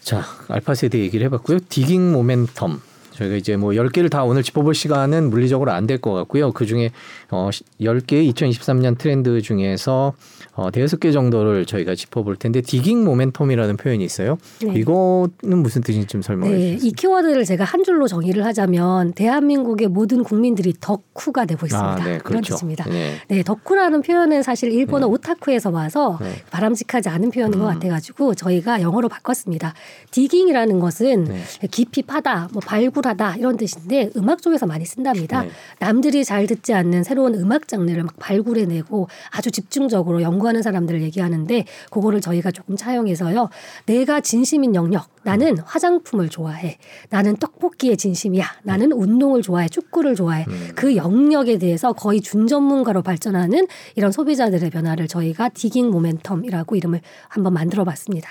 자, 알파 세대 얘기를 해봤고요. 디깅 모멘텀 저희가 이제 뭐 10개를 다 오늘 짚어볼 시간은 물리적으로 안 될 것 같고요. 그 중에 어 10개 2023년 트렌드 중에서 어 대여섯 개 정도를 저희가 짚어볼 텐데 디깅 모멘텀이라는 표현이 있어요. 네. 이거는 무슨 뜻인지 좀 설명해 네, 주세요. 이 키워드를 제가 한 줄로 정의를 하자면 대한민국의 모든 국민들이 덕후가 되고 있습니다. 아, 네, 그렇죠. 그런 뜻입니다. 네. 네, 덕후라는 표현은 사실 일본어 네. 오타쿠에서 와서 네. 바람직하지 않은 표현인 음. 것 같아가지고 저희가 영어로 바꿨습니다. 디깅이라는 것은 네. 깊이 파다, 뭐 발굴 발굴하다 이런 뜻인데 음악 쪽에서 많이 쓴답니다. 네. 남들이 잘 듣지 않는 새로운 음악 장르를 막 발굴해내고 아주 집중적으로 연구하는 사람들을 얘기하는데 그거를 저희가 조금 차용해서요. 내가 진심인 영역 나는 화장품을 좋아해. 나는 떡볶이에 진심이야. 나는 운동을 좋아해. 축구를 좋아해. 음. 그 영역에 대해서 거의 준전문가로 발전하는 이런 소비자들의 변화를 저희가 디깅 모멘텀이라고 이름을 한번 만들어 봤습니다.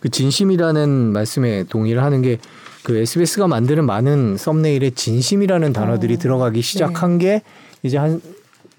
그 진심이라는 말씀에 동의를 하는 게 그 SBS가 만드는 많은 썸네일에 진심이라는 단어들이 어. 들어가기 네. 시작한 네. 게 이제 한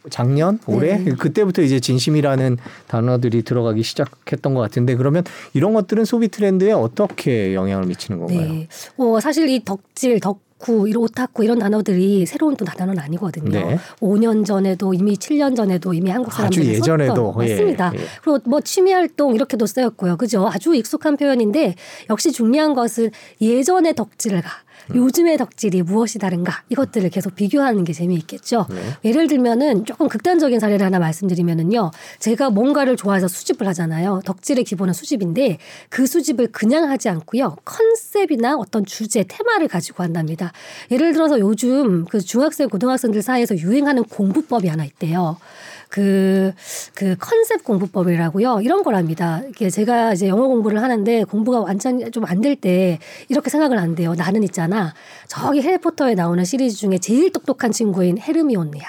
작년 올해 네. 그때부터 이제 진심이라는 단어들이 들어가기 시작했던 것 같은데 그러면 이런 것들은 소비 트렌드에 어떻게 영향을 미치는 건가요? 네. 어, 사실 이 덕질 덕 오타쿠, 이런 오타쿠 이런 단어들이 새로운 또 단어는 아니거든요. 네. 5년 전에도 이미 7년 전에도 이미 한국 사람들이 아주 예전에도 썼던, 예, 맞습니다. 예. 그리고 뭐 취미 활동 이렇게도 쓰였고요. 그죠? 아주 익숙한 표현인데 역시 중요한 것은 예전의 덕질가 음. 요즘의 덕질이 무엇이 다른가 이것들을 계속 비교하는 게 재미있겠죠. 네. 예를 들면은 조금 극단적인 사례를 하나 말씀드리면은요. 제가 뭔가를 좋아해서 수집을 하잖아요. 덕질의 기본은 수집인데 그 수집을 그냥 하지 않고요. 컨셉이나 어떤 주제, 테마를 가지고 한답니다. 예를 들어서 요즘 그 중학생, 고등학생들 사이에서 유행하는 공부법이 하나 있대요. 그, 그 컨셉 공부법이라고요. 이런 거랍니다. 이게 제가 이제 영어 공부를 하는데 공부가 완전히 좀안 될 때 이렇게 생각을 한대요. 나는 있잖아. 저기 해리포터에 나오는 시리즈 중에 제일 똑똑한 친구인 헤르미온느야.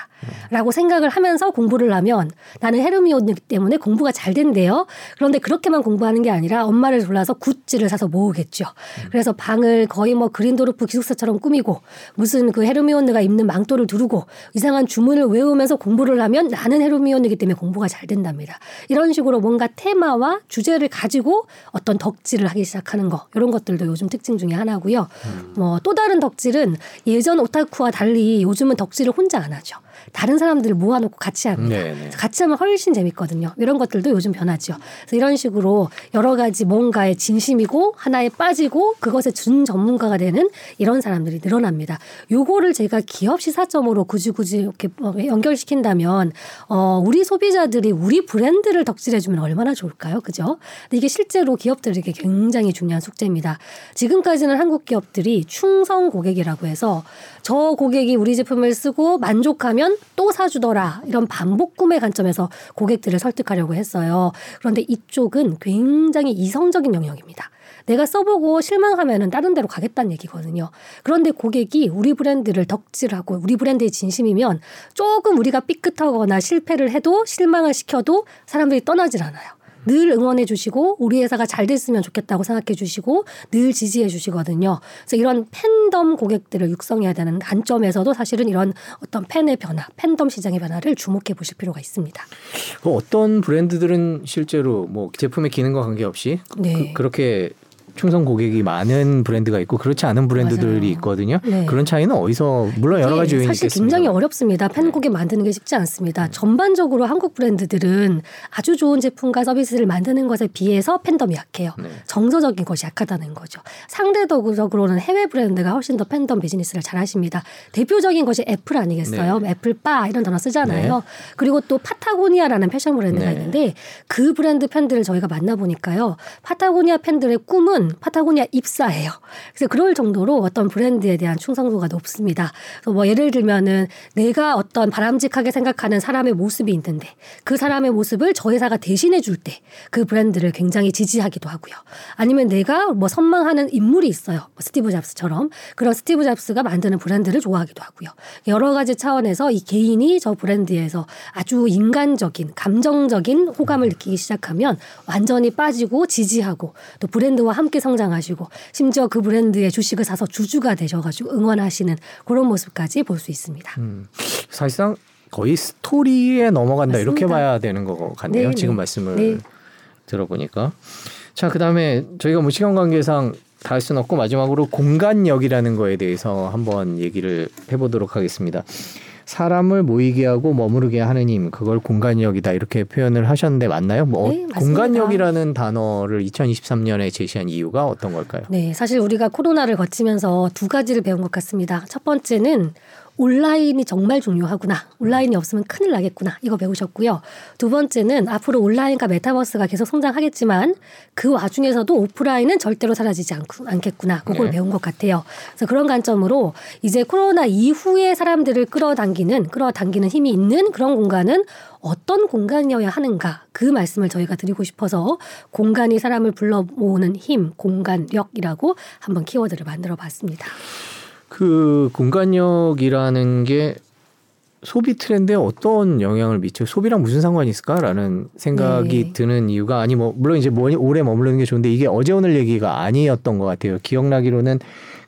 라고 생각을 하면서 공부를 하면 나는 헤르미온느기 때문에 공부가 잘 된대요. 그런데 그렇게만 공부하는 게 아니라 엄마를 졸라서 굿즈를 사서 모으겠죠. 그래서 방을 거의 뭐 그린도르프 기숙사처럼 꾸미고 무슨 그 헤르미온느가 입는 망토를 두르고 이상한 주문을 외우면서 공부를 하면 나는 헤르 헤르미온이기 때문에 공부가 잘 된답니다. 이런 식으로 뭔가 테마와 주제를 가지고 어떤 덕질을 하기 시작하는 거 이런 것들도 요즘 특징 중에 하나고요. 음. 뭐또 다른 덕질은 예전 오타쿠와 달리 요즘은 덕질을 혼자 안 하죠. 다른 사람들을 모아놓고 같이 합니다. 네네. 네. 같이 하면 훨씬 재밌거든요. 이런 것들도 요즘 변하죠. 그래서 이런 식으로 여러 가지 뭔가에 진심이고 하나에 빠지고 그것에 준 전문가가 되는 이런 사람들이 늘어납니다. 요거를 제가 기업 시사점으로 굳이 굳이 이렇게 뭐 연결시킨다면 어 우리 소비자들이 우리 브랜드를 덕질해주면 얼마나 좋을까요? 그죠? 근데 이게 실제로 기업들에게 굉장히 중요한 숙제입니다. 지금까지는 한국 기업들이 충성 고객이라고 해서 저 고객이 우리 제품을 쓰고 만족하면 또 사주더라. 이런 반복 구매 관점에서 고객들을 설득하려고 했어요. 그런데 이쪽은 굉장히 이성적인 영역입니다. 내가 써보고 실망하면은 다른 데로 가겠다는 얘기거든요. 그런데 고객이 우리 브랜드를 덕질하고 우리 브랜드의 진심이면 조금 우리가 삐끗하거나 실패를 해도 실망을 시켜도 사람들이 떠나질 않아요. 늘 응원해 주시고 우리 회사가 잘 됐으면 좋겠다고 생각해 주시고 늘 지지해 주시거든요. 그래서 이런 팬덤 고객들을 육성해야 되는 관점에서도 사실은 이런 어떤 팬의 변화, 팬덤 시장의 변화를 주목해 보실 필요가 있습니다. 어떤 브랜드들은 실제로 뭐 제품의 기능과 관계없이 네. 그, 렇게 충성 고객이 많은 브랜드가 있고 그렇지 않은 브랜드들이 맞아요. 있거든요. 네. 그런 차이는 어디서 물론 여러 가지 요인이 사실 있겠습니다. 굉장히 어렵습니다. 팬 고객 네. 만드는 게 쉽지 않습니다. 네. 전반적으로 한국 브랜드들은 아주 좋은 제품과 서비스를 만드는 것에 비해서 팬덤이 약해요. 네. 정서적인 것이 약하다는 거죠. 상대적으로는 해외 브랜드가 훨씬 더 팬덤 비즈니스를 잘 하십니다. 대표적인 것이 애플 아니겠어요? 네. 애플 빠 이런 단어 쓰잖아요. 네. 그리고 또 파타고니아라는 패션 브랜드가 있는데 그 브랜드 팬들을 저희가 만나보니까요. 파타고니아 팬들의 꿈은 파타고니아 입사해요. 그래서 그럴 정도로 어떤 브랜드에 대한 충성도가 높습니다. 뭐 예를 들면은 내가 어떤 바람직하게 생각하는 사람의 모습이 있는데 그 사람의 모습을 저 회사가 대신해 줄 때 그 브랜드를 굉장히 지지하기도 하고요. 아니면 내가 뭐 선망하는 인물이 있어요. 뭐 스티브 잡스처럼 그런 스티브 잡스가 만드는 브랜드를 좋아하기도 하고요. 여러 가지 차원에서 이 개인이 저 브랜드에서 아주 인간적인 감정적인 호감을 느끼기 시작하면 완전히 빠지고 지지하고 또 브랜드와 함께 함께 성장하시고 심지어 그 브랜드의 주식을 사서 주주가 되셔가지고 응원하시는 그런 모습까지 볼 수 있습니다. 음, 사실상 거의 스토리에 넘어간다 맞습니다. 이렇게 봐야 되는 것 같네요. 네, 지금 네. 말씀을 네. 들어보니까. 자, 그다음에 저희가 뭐 시간 관계상 다 할 수는 없고 마지막으로 공간력이라는 거에 대해서 한번 얘기를 해보도록 하겠습니다. 사람을 모이게 하고 머무르게 하는 힘 그걸 공간력이다 이렇게 표현을 하셨는데 맞나요? 뭐 네, 공간력이라는 단어를 2023년에 제시한 이유가 어떤 걸까요? 네, 사실 우리가 코로나를 거치면서 두 가지를 배운 것 같습니다. 첫 번째는 온라인이 정말 중요하구나. 온라인이 없으면 큰일 나겠구나. 이거 배우셨고요. 두 번째는 앞으로 온라인과 메타버스가 계속 성장하겠지만 그 와중에서도 오프라인은 절대로 사라지지 않고, 않겠구나. 그걸 네. 배운 것 같아요. 그래서 그런 관점으로 이제 코로나 이후에 사람들을 끌어당기는, 끌어당기는 힘이 있는 그런 공간은 어떤 공간이어야 하는가 그 말씀을 저희가 드리고 싶어서 공간이 사람을 불러 모으는 힘, 공간력이라고 한번 키워드를 만들어 봤습니다. 그 공간력이라는 게 소비 트렌드에 어떤 영향을 미쳐 소비랑 무슨 상관이 있을까라는 생각이 네. 드는 이유가 아니 뭐 물론 이제 뭐 오래 머무르는 게 좋은데 이게 어제 오늘 얘기가 아니었던 것 같아요. 기억나기로는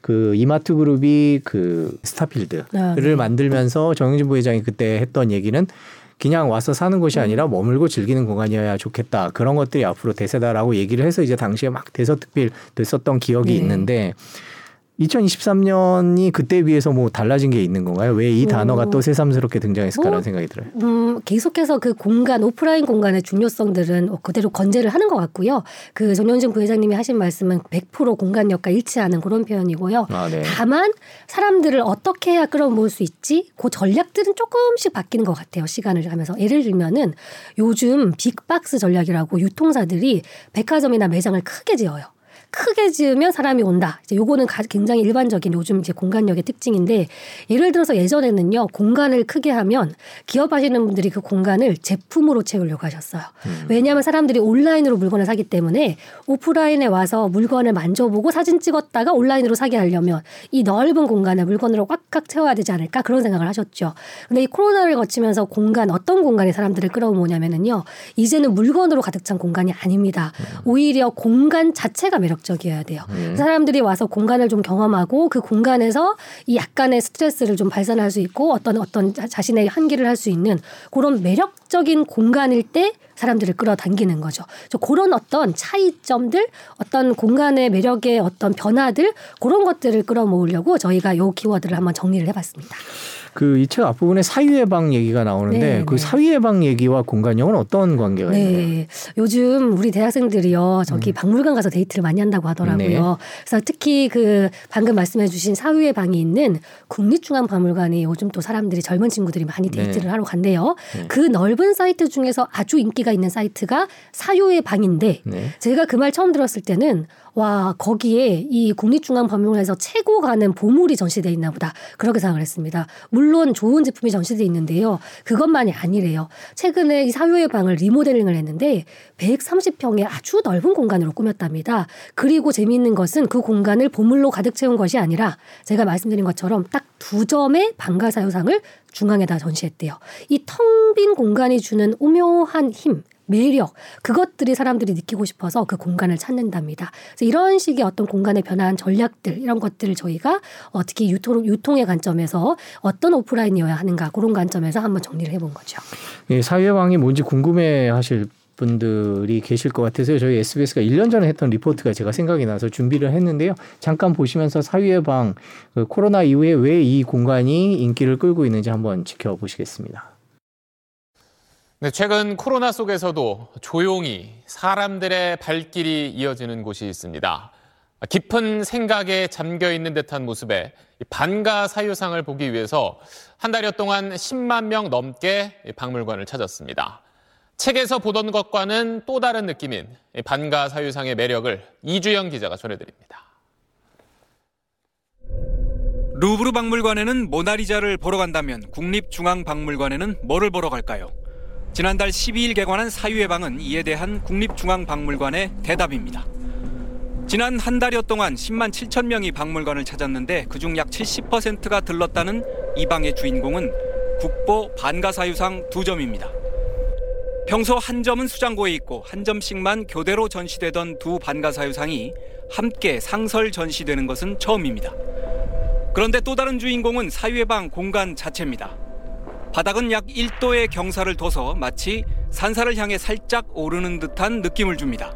그 이마트 그룹이 그 스타필드를 아, 네. 만들면서 정영진 부회장이 그때 했던 얘기는 그냥 와서 사는 곳이 아니라 머물고 즐기는 공간이어야 좋겠다. 그런 것들이 앞으로 대세다라고 얘기를 해서 이제 당시에 막 대서특필 됐었던 기억이 네. 있는데 2023년이 그때 비해서 뭐 달라진 게 있는 건가요? 왜 이 단어가 또 새삼스럽게 등장했을까라는 뭐, 생각이 들어요. 음, 계속해서 그 공간 오프라인 공간의 중요성들은 그대로 건재를 하는 것 같고요. 그 정영진 부회장님이 하신 말씀은 100% 공간력과 일치하는 그런 표현이고요. 아, 네. 다만 사람들을 어떻게 해야 끌어모을 수 있지? 그 전략들은 조금씩 바뀌는 것 같아요. 시간을 가면서 예를 들면은 요즘 빅박스 전략이라고 유통사들이 백화점이나 매장을 크게 지어요. 크게 지으면 사람이 온다. 이제 요거는 굉장히 일반적인 요즘 이제 공간력의 특징인데 예를 들어서 예전에는요 공간을 크게 하면 기업하시는 분들이 그 공간을 제품으로 채우려고 하셨어요. 음. 왜냐하면 사람들이 온라인으로 물건을 사기 때문에 오프라인에 와서 물건을 만져보고 사진 찍었다가 온라인으로 사게 하려면 이 넓은 공간을 물건으로 꽉꽉 채워야 되지 않을까 그런 생각을 하셨죠. 근데 이 코로나를 거치면서 공간 어떤 공간에 사람들을 끌어모으냐면은요 이제는 물건으로 가득 찬 공간이 아닙니다. 음. 오히려 공간 자체가 매력 적이어야 돼요. 음. 사람들이 와서 공간을 좀 경험하고 그 공간에서 이 약간의 스트레스를 좀 발산할 수 있고 어떤 어떤 자신의 한계를 할 수 있는 그런 매력적인 공간일 때 사람들을 끌어당기는 거죠. 저 그런 어떤 차이점들, 어떤 공간의 매력의 어떤 변화들 그런 것들을 끌어모으려고 저희가 요 키워드를 한번 정리를 해봤습니다. 그 이 책 앞부분에 사유의 방 얘기가 나오는데 네, 그 네. 사유의 방 얘기와 공간력은 어떤 관계가 네. 있나요? 요즘 우리 대학생들이요 저기 음. 박물관 가서 데이트를 많이 한다고 하더라고요. 네. 그래서 특히 그 방금 말씀해주신 사유의 방이 있는 국립중앙박물관이 요즘 또 사람들이 젊은 친구들이 많이 네. 데이트를 하러 간대요. 네. 그 넓은 사이트 중에서 아주 인기가 있는 사이트가 사유예방인데 제가 그 말 처음 들었을 때는 와 거기에 이 국립중앙박물관에서 최고 가는 보물이 전시돼 있나 보다 그렇게 생각을 했습니다. 물론 좋은 제품이 전시돼 있는데요. 그것만이 아니래요. 최근에 이 사유의 방을 리모델링을 했는데 130평의 아주 넓은 공간으로 꾸몄답니다. 그리고 재미있는 것은 그 공간을 보물로 가득 채운 것이 아니라 제가 말씀드린 것처럼 딱 두 점의 방가사유상을 중앙에다 전시했대요. 이 텅 빈 공간이 주는 오묘한 힘, 매력 그것들이 사람들이 느끼고 싶어서 그 공간을 찾는답니다. 그래서 이런 식의 어떤 공간의 변화한 전략들 이런 것들을 저희가 어떻게 유통 유통의 관점에서 어떤 오프라인이어야 하는가 그런 관점에서 한번 정리를 해본 거죠. 예, 사회왕이 뭔지 궁금해하실 분들이 계실 것 같아서 저희 SBS가 1년 전에 했던 리포트가 제가 생각이 나서 준비를 했는데요. 잠깐 보시면서 사회방 그 코로나 이후에 왜 이 공간이 인기를 끌고 있는지 한번 지켜보시겠습니다. 네, 최근 코로나 속에서도 조용히 사람들의 발길이 이어지는 곳이 있습니다. 깊은 생각에 잠겨 있는 듯한 모습에 반가 사유상을 보기 위해서 한 달여 동안 10만 명 넘게 박물관을 찾았습니다. 책에서 보던 것과는 또 다른 느낌인 반가 사유상의 매력을 이주영 기자가 전해드립니다. 루브르 박물관에는 모나리자를 보러 간다면 국립중앙박물관에는 뭐를 보러 갈까요? 지난달 12일 개관한 사유의 방은 이에 대한 국립중앙박물관의 대답입니다. 지난 한 달여 동안 10만 7천 명이 박물관을 찾았는데 그중 약 70%가 들렀다는 이 방의 주인공은 국보 반가사유상 두 점입니다. 평소 한 점은 수장고에 있고 한 점씩만 교대로 전시되던 두 반가사유상이 함께 상설 전시되는 것은 처음입니다. 그런데 또 다른 주인공은 사유의 방 공간 자체입니다. 바닥은 약 1도의 경사를 둬서 마치 산사를 향해 살짝 오르는 듯한 느낌을 줍니다.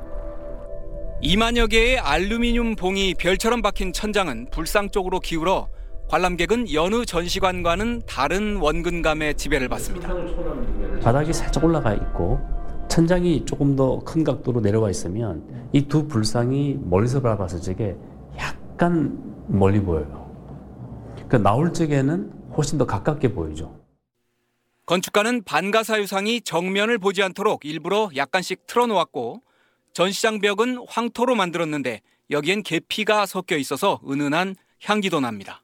2만여 개의 알루미늄 봉이 별처럼 박힌 천장은 불상 쪽으로 기울어 관람객은 여느 전시관과는 다른 원근감의 지배를 받습니다. 바닥이 살짝 올라가 있고 천장이 조금 더 큰 각도로 내려와 있으면 이 두 불상이 멀리서 바라봤을 적에 약간 멀리 보여요. 그 나올 적에는 훨씬 더 가깝게 보이죠. 건축가는 반가사유상이 정면을 보지 않도록 일부러 약간씩 틀어놓았고 전시장 벽은 황토로 만들었는데 여기엔 계피가 섞여 있어서 은은한 향기도 납니다.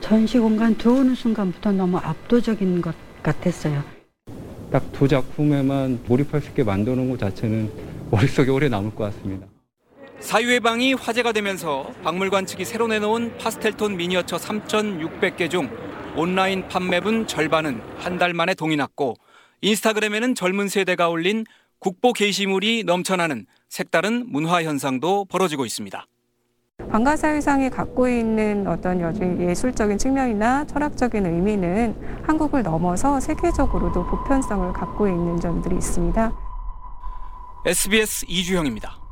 전시 공간 들어오는 순간부터 너무 압도적인 것 같았어요. 딱 두 작품에만 몰입할 수 있게 만들어 놓은 것 자체는 머릿속에 오래 남을 것 같습니다. 사유의 방이 화제가 되면서 박물관 측이 새로 내놓은 파스텔톤 미니어처 3,600개 중 온라인 판매분 절반은 한 달 만에 동이 났고 인스타그램에는 젊은 세대가 올린 국보 게시물이 넘쳐나는 색다른 문화 현상도 벌어지고 있습니다. 방가사유상이 갖고 있는 어떤 예술적인 측면이나 철학적인 의미는 한국을 넘어서 세계적으로도 보편성을 갖고 있는 점들이 있습니다. SBS 이주형입니다.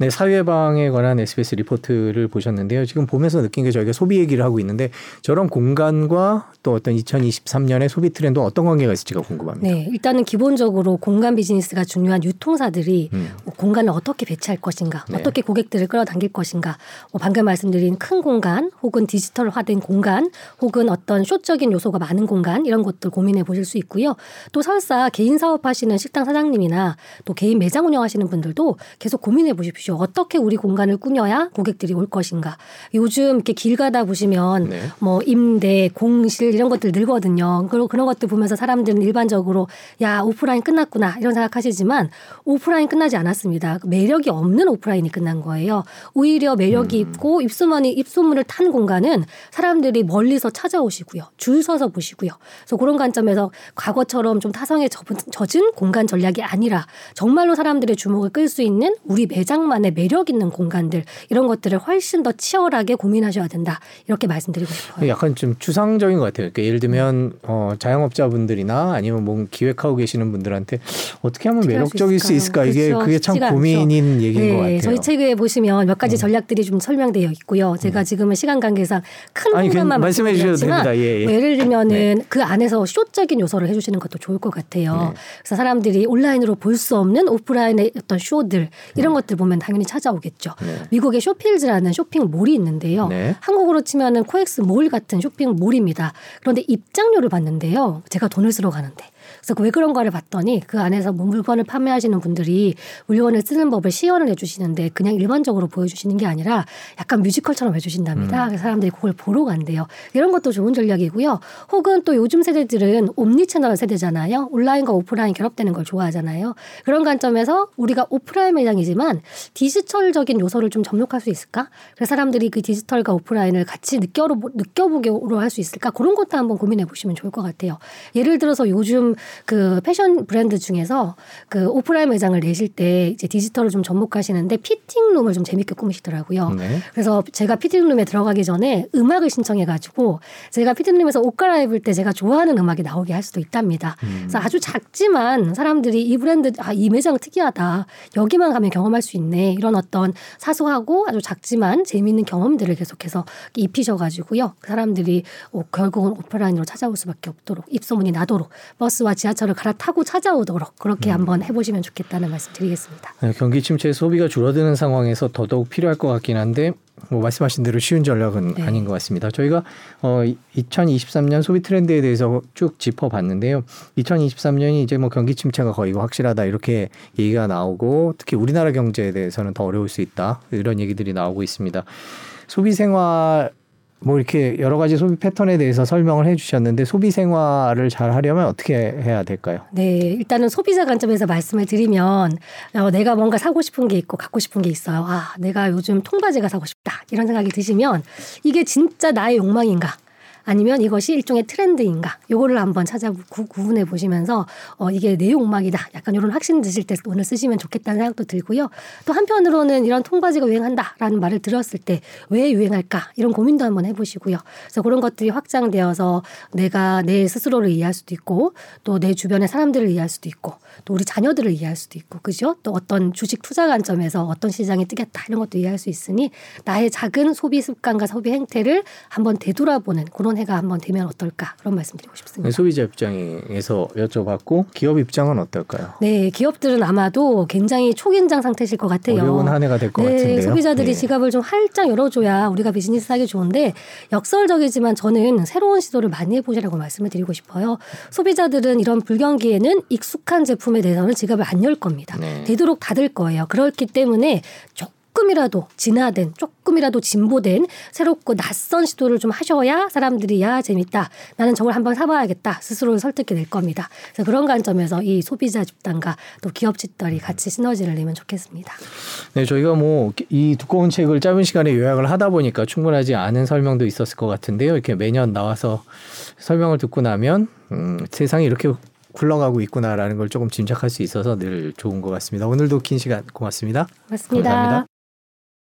네, 사회방에 관한 SBS 리포트를 보셨는데요. 지금 보면서 느낀 게 저희가 소비 얘기를 하고 있는데 저런 공간과 또 어떤 2023년의 소비 트렌드 어떤 관계가 있을지가 궁금합니다. 네, 일단은 기본적으로 공간 비즈니스가 중요한 유통사들이 음. 뭐 공간을 어떻게 배치할 것인가, 네. 어떻게 고객들을 끌어당길 것인가, 뭐 방금 말씀드린 큰 공간, 혹은 디지털화된 공간, 혹은 어떤 쇼적인 요소가 많은 공간 이런 것들 고민해 보실 수 있고요. 또 설사 개인 사업하시는 식당 사장님이나 또 개인 매장 운영하시는 분들도 계속 고민해 보십시오. 어떻게 우리 공간을 꾸며야 고객들이 올 것인가. 요즘 이렇게 길 가다 보시면 네. 뭐 임대, 공실 이런 것들 늘거든요. 그리고 그런 것들 보면서 사람들은 일반적으로 야 오프라인 끝났구나 이런 생각하시지만 오프라인 끝나지 않았습니다. 매력이 없는 오프라인이 끝난 거예요. 오히려 매력이 있고 입소문이 입소문을 탄 공간은 사람들이 멀리서 찾아오시고요, 줄 서서 보시고요. 그래서 그런 관점에서 과거처럼 좀 타성에 젖은 공간 전략이 아니라 정말로 사람들의 주목을 끌 수 있는 우리 매장만 의 매력 있는 공간들 이런 것들을 훨씬 더 치열하게 고민하셔야 된다 이렇게 말씀드리고 싶어요. 약간 좀 추상적인 것 같아요. 그러니까 예를 들면 어, 자영업자분들이나 아니면 뭐 기획하고 계시는 분들한테 어떻게 하면 어떻게 매력적일 수 있을까 있을까요? 이게 그렇죠. 그게 참 고민인 얘기인 것 같아요. 음. 저희 책에 보시면 몇 가지 전략들이 좀 설명되어 있고요. 제가 지금은 시간 관계상 큰 부분만 말씀해 주셔도 됩니다. 예, 예. 뭐 예를 들면은 그 안에서 쇼적인 요소를 해주시는 것도 좋을 것 같아요. 네. 그래서 사람들이 온라인으로 볼 수 없는 오프라인의 어떤 쇼들 이런 것들 보면 당연히 찾아오겠죠. 네. 미국의 쇼필즈라는 쇼핑몰이 있는데요. 네. 한국으로 치면은 코엑스 몰 같은 쇼핑몰입니다. 그런데 입장료를 받는데요. 제가 돈을 쓰러 가는데. 그래서 왜 그런가를 봤더니 그 안에서 뭐 물건을 판매하시는 분들이 물건을 쓰는 법을 시연을 해주시는데 그냥 일반적으로 보여주시는 게 아니라 약간 뮤지컬처럼 해주신답니다. 그래서 사람들이 그걸 보러 간대요. 이런 것도 좋은 전략이고요. 혹은 또 요즘 세대들은 옴니채널 세대잖아요. 온라인과 오프라인 결합되는 걸 좋아하잖아요. 그런 관점에서 우리가 오프라인 매장이지만 디지털적인 요소를 좀 접목할 수 있을까? 그래서 사람들이 그 디지털과 오프라인을 같이 느껴 느껴보기로 할 수 있을까? 그런 것도 한번 고민해 보시면 좋을 것 같아요. 예를 들어서 요즘 그 패션 브랜드 중에서 그 오프라인 매장을 내실 때 이제 디지털을 좀 접목하시는데 피팅룸을 좀 재밌게 꾸미시더라고요. 네. 그래서 제가 피팅룸에 들어가기 전에 음악을 신청해가지고 제가 피팅룸에서 옷 갈아입을 때 제가 좋아하는 음악이 나오게 할 수도 있답니다. 그래서 아주 작지만 사람들이 이 브랜드 아 이 매장 특이하다 여기만 가면 경험할 수 있네 이런 어떤 사소하고 아주 작지만 재미있는 경험들을 계속해서 입히셔가지고요 사람들이 어, 결국은 오프라인으로 찾아올 수밖에 없도록 입소문이 나도록 버스와 지하철을 갈아타고 찾아오도록 그렇게 한번 해보시면 좋겠다는 말씀드리겠습니다. 네, 경기 침체 소비가 줄어드는 상황에서 더더욱 필요할 것 같긴 한데 뭐 말씀하신 대로 쉬운 전략은 네. 아닌 것 같습니다. 저희가 어 2023년 소비 트렌드에 대해서 쭉 짚어봤는데요. 2023년이 이제 뭐 경기 침체가 거의 확실하다 이렇게 얘기가 나오고 특히 우리나라 경제에 대해서는 더 어려울 수 있다 이런 얘기들이 나오고 있습니다. 소비 생활 뭐 이렇게 여러 가지 소비 패턴에 대해서 설명을 해주셨는데 소비 생활을 잘 하려면 어떻게 해야 될까요? 네, 일단은 소비자 관점에서 말씀을 드리면 어, 내가 뭔가 사고 싶은 게 있고 갖고 싶은 게 있어요. 아, 내가 요즘 통바지가 사고 싶다 이런 생각이 드시면 이게 진짜 나의 욕망인가? 아니면 이것이 일종의 트렌드인가? 요거를 한번 찾아 구, 구분해 보시면서 어 이게 내 욕망이다. 약간 이런 확신 드실 때 오늘 쓰시면 좋겠다는 생각도 들고요. 또 한편으로는 이런 통바지가 유행한다라는 말을 들었을 때 왜 유행할까? 이런 고민도 한번 해 보시고요. 그래서 그런 것들이 확장되어서 내가 내 스스로를 이해할 수도 있고 또 내 주변의 사람들을 이해할 수도 있고 또 우리 자녀들을 이해할 수도 있고 그죠? 또 어떤 주식 투자 관점에서 어떤 시장이 뜨겠다 이런 것도 이해할 수 있으니 나의 작은 소비 습관과 소비 행태를 한번 되돌아보는 그런 해가 한번 되면 어떨까 그런 말씀드리고 싶습니다. 네, 소비자 입장에서 여쭤봤고 기업 입장은 어떨까요? 네, 기업들은 아마도 굉장히 초긴장 상태실 것 같아요. 어려운 한 해가 될것 네, 같은데요. 소비자들이 예. 지갑을 좀 활짝 열어줘야 우리가 비즈니스 하기 좋은데 역설적이지만 저는 새로운 시도를 많이 해보시라고 말씀을 드리고 싶어요. 소비자들은 이런 불경기에는 익숙한 제품에 대해서는 지갑을 안 열 겁니다. 네. 되도록 닫을 거예요. 그렇기 때문에 조금이라도 진화된 조금이라도 진보된 새롭고 낯선 시도를 좀 하셔야 사람들이 야 재밌다 나는 저걸 한번 사봐야겠다 스스로를 설득해 낼 겁니다. 그래서 그런 관점에서 이 소비자 집단과 또 기업 집단이 같이 시너지를 내면 좋겠습니다. 네, 저희가 뭐 이 두꺼운 책을 짧은 시간에 요약을 하다 보니까 충분하지 않은 설명도 있었을 것 같은데요. 이렇게 매년 나와서 설명을 듣고 나면 음, 세상이 이렇게 굴러가고 있구나라는 걸 조금 짐작할 수 있어서 늘 좋은 것 같습니다. 오늘도 긴 시간 고맙습니다. 고맙습니다. 감사합니다.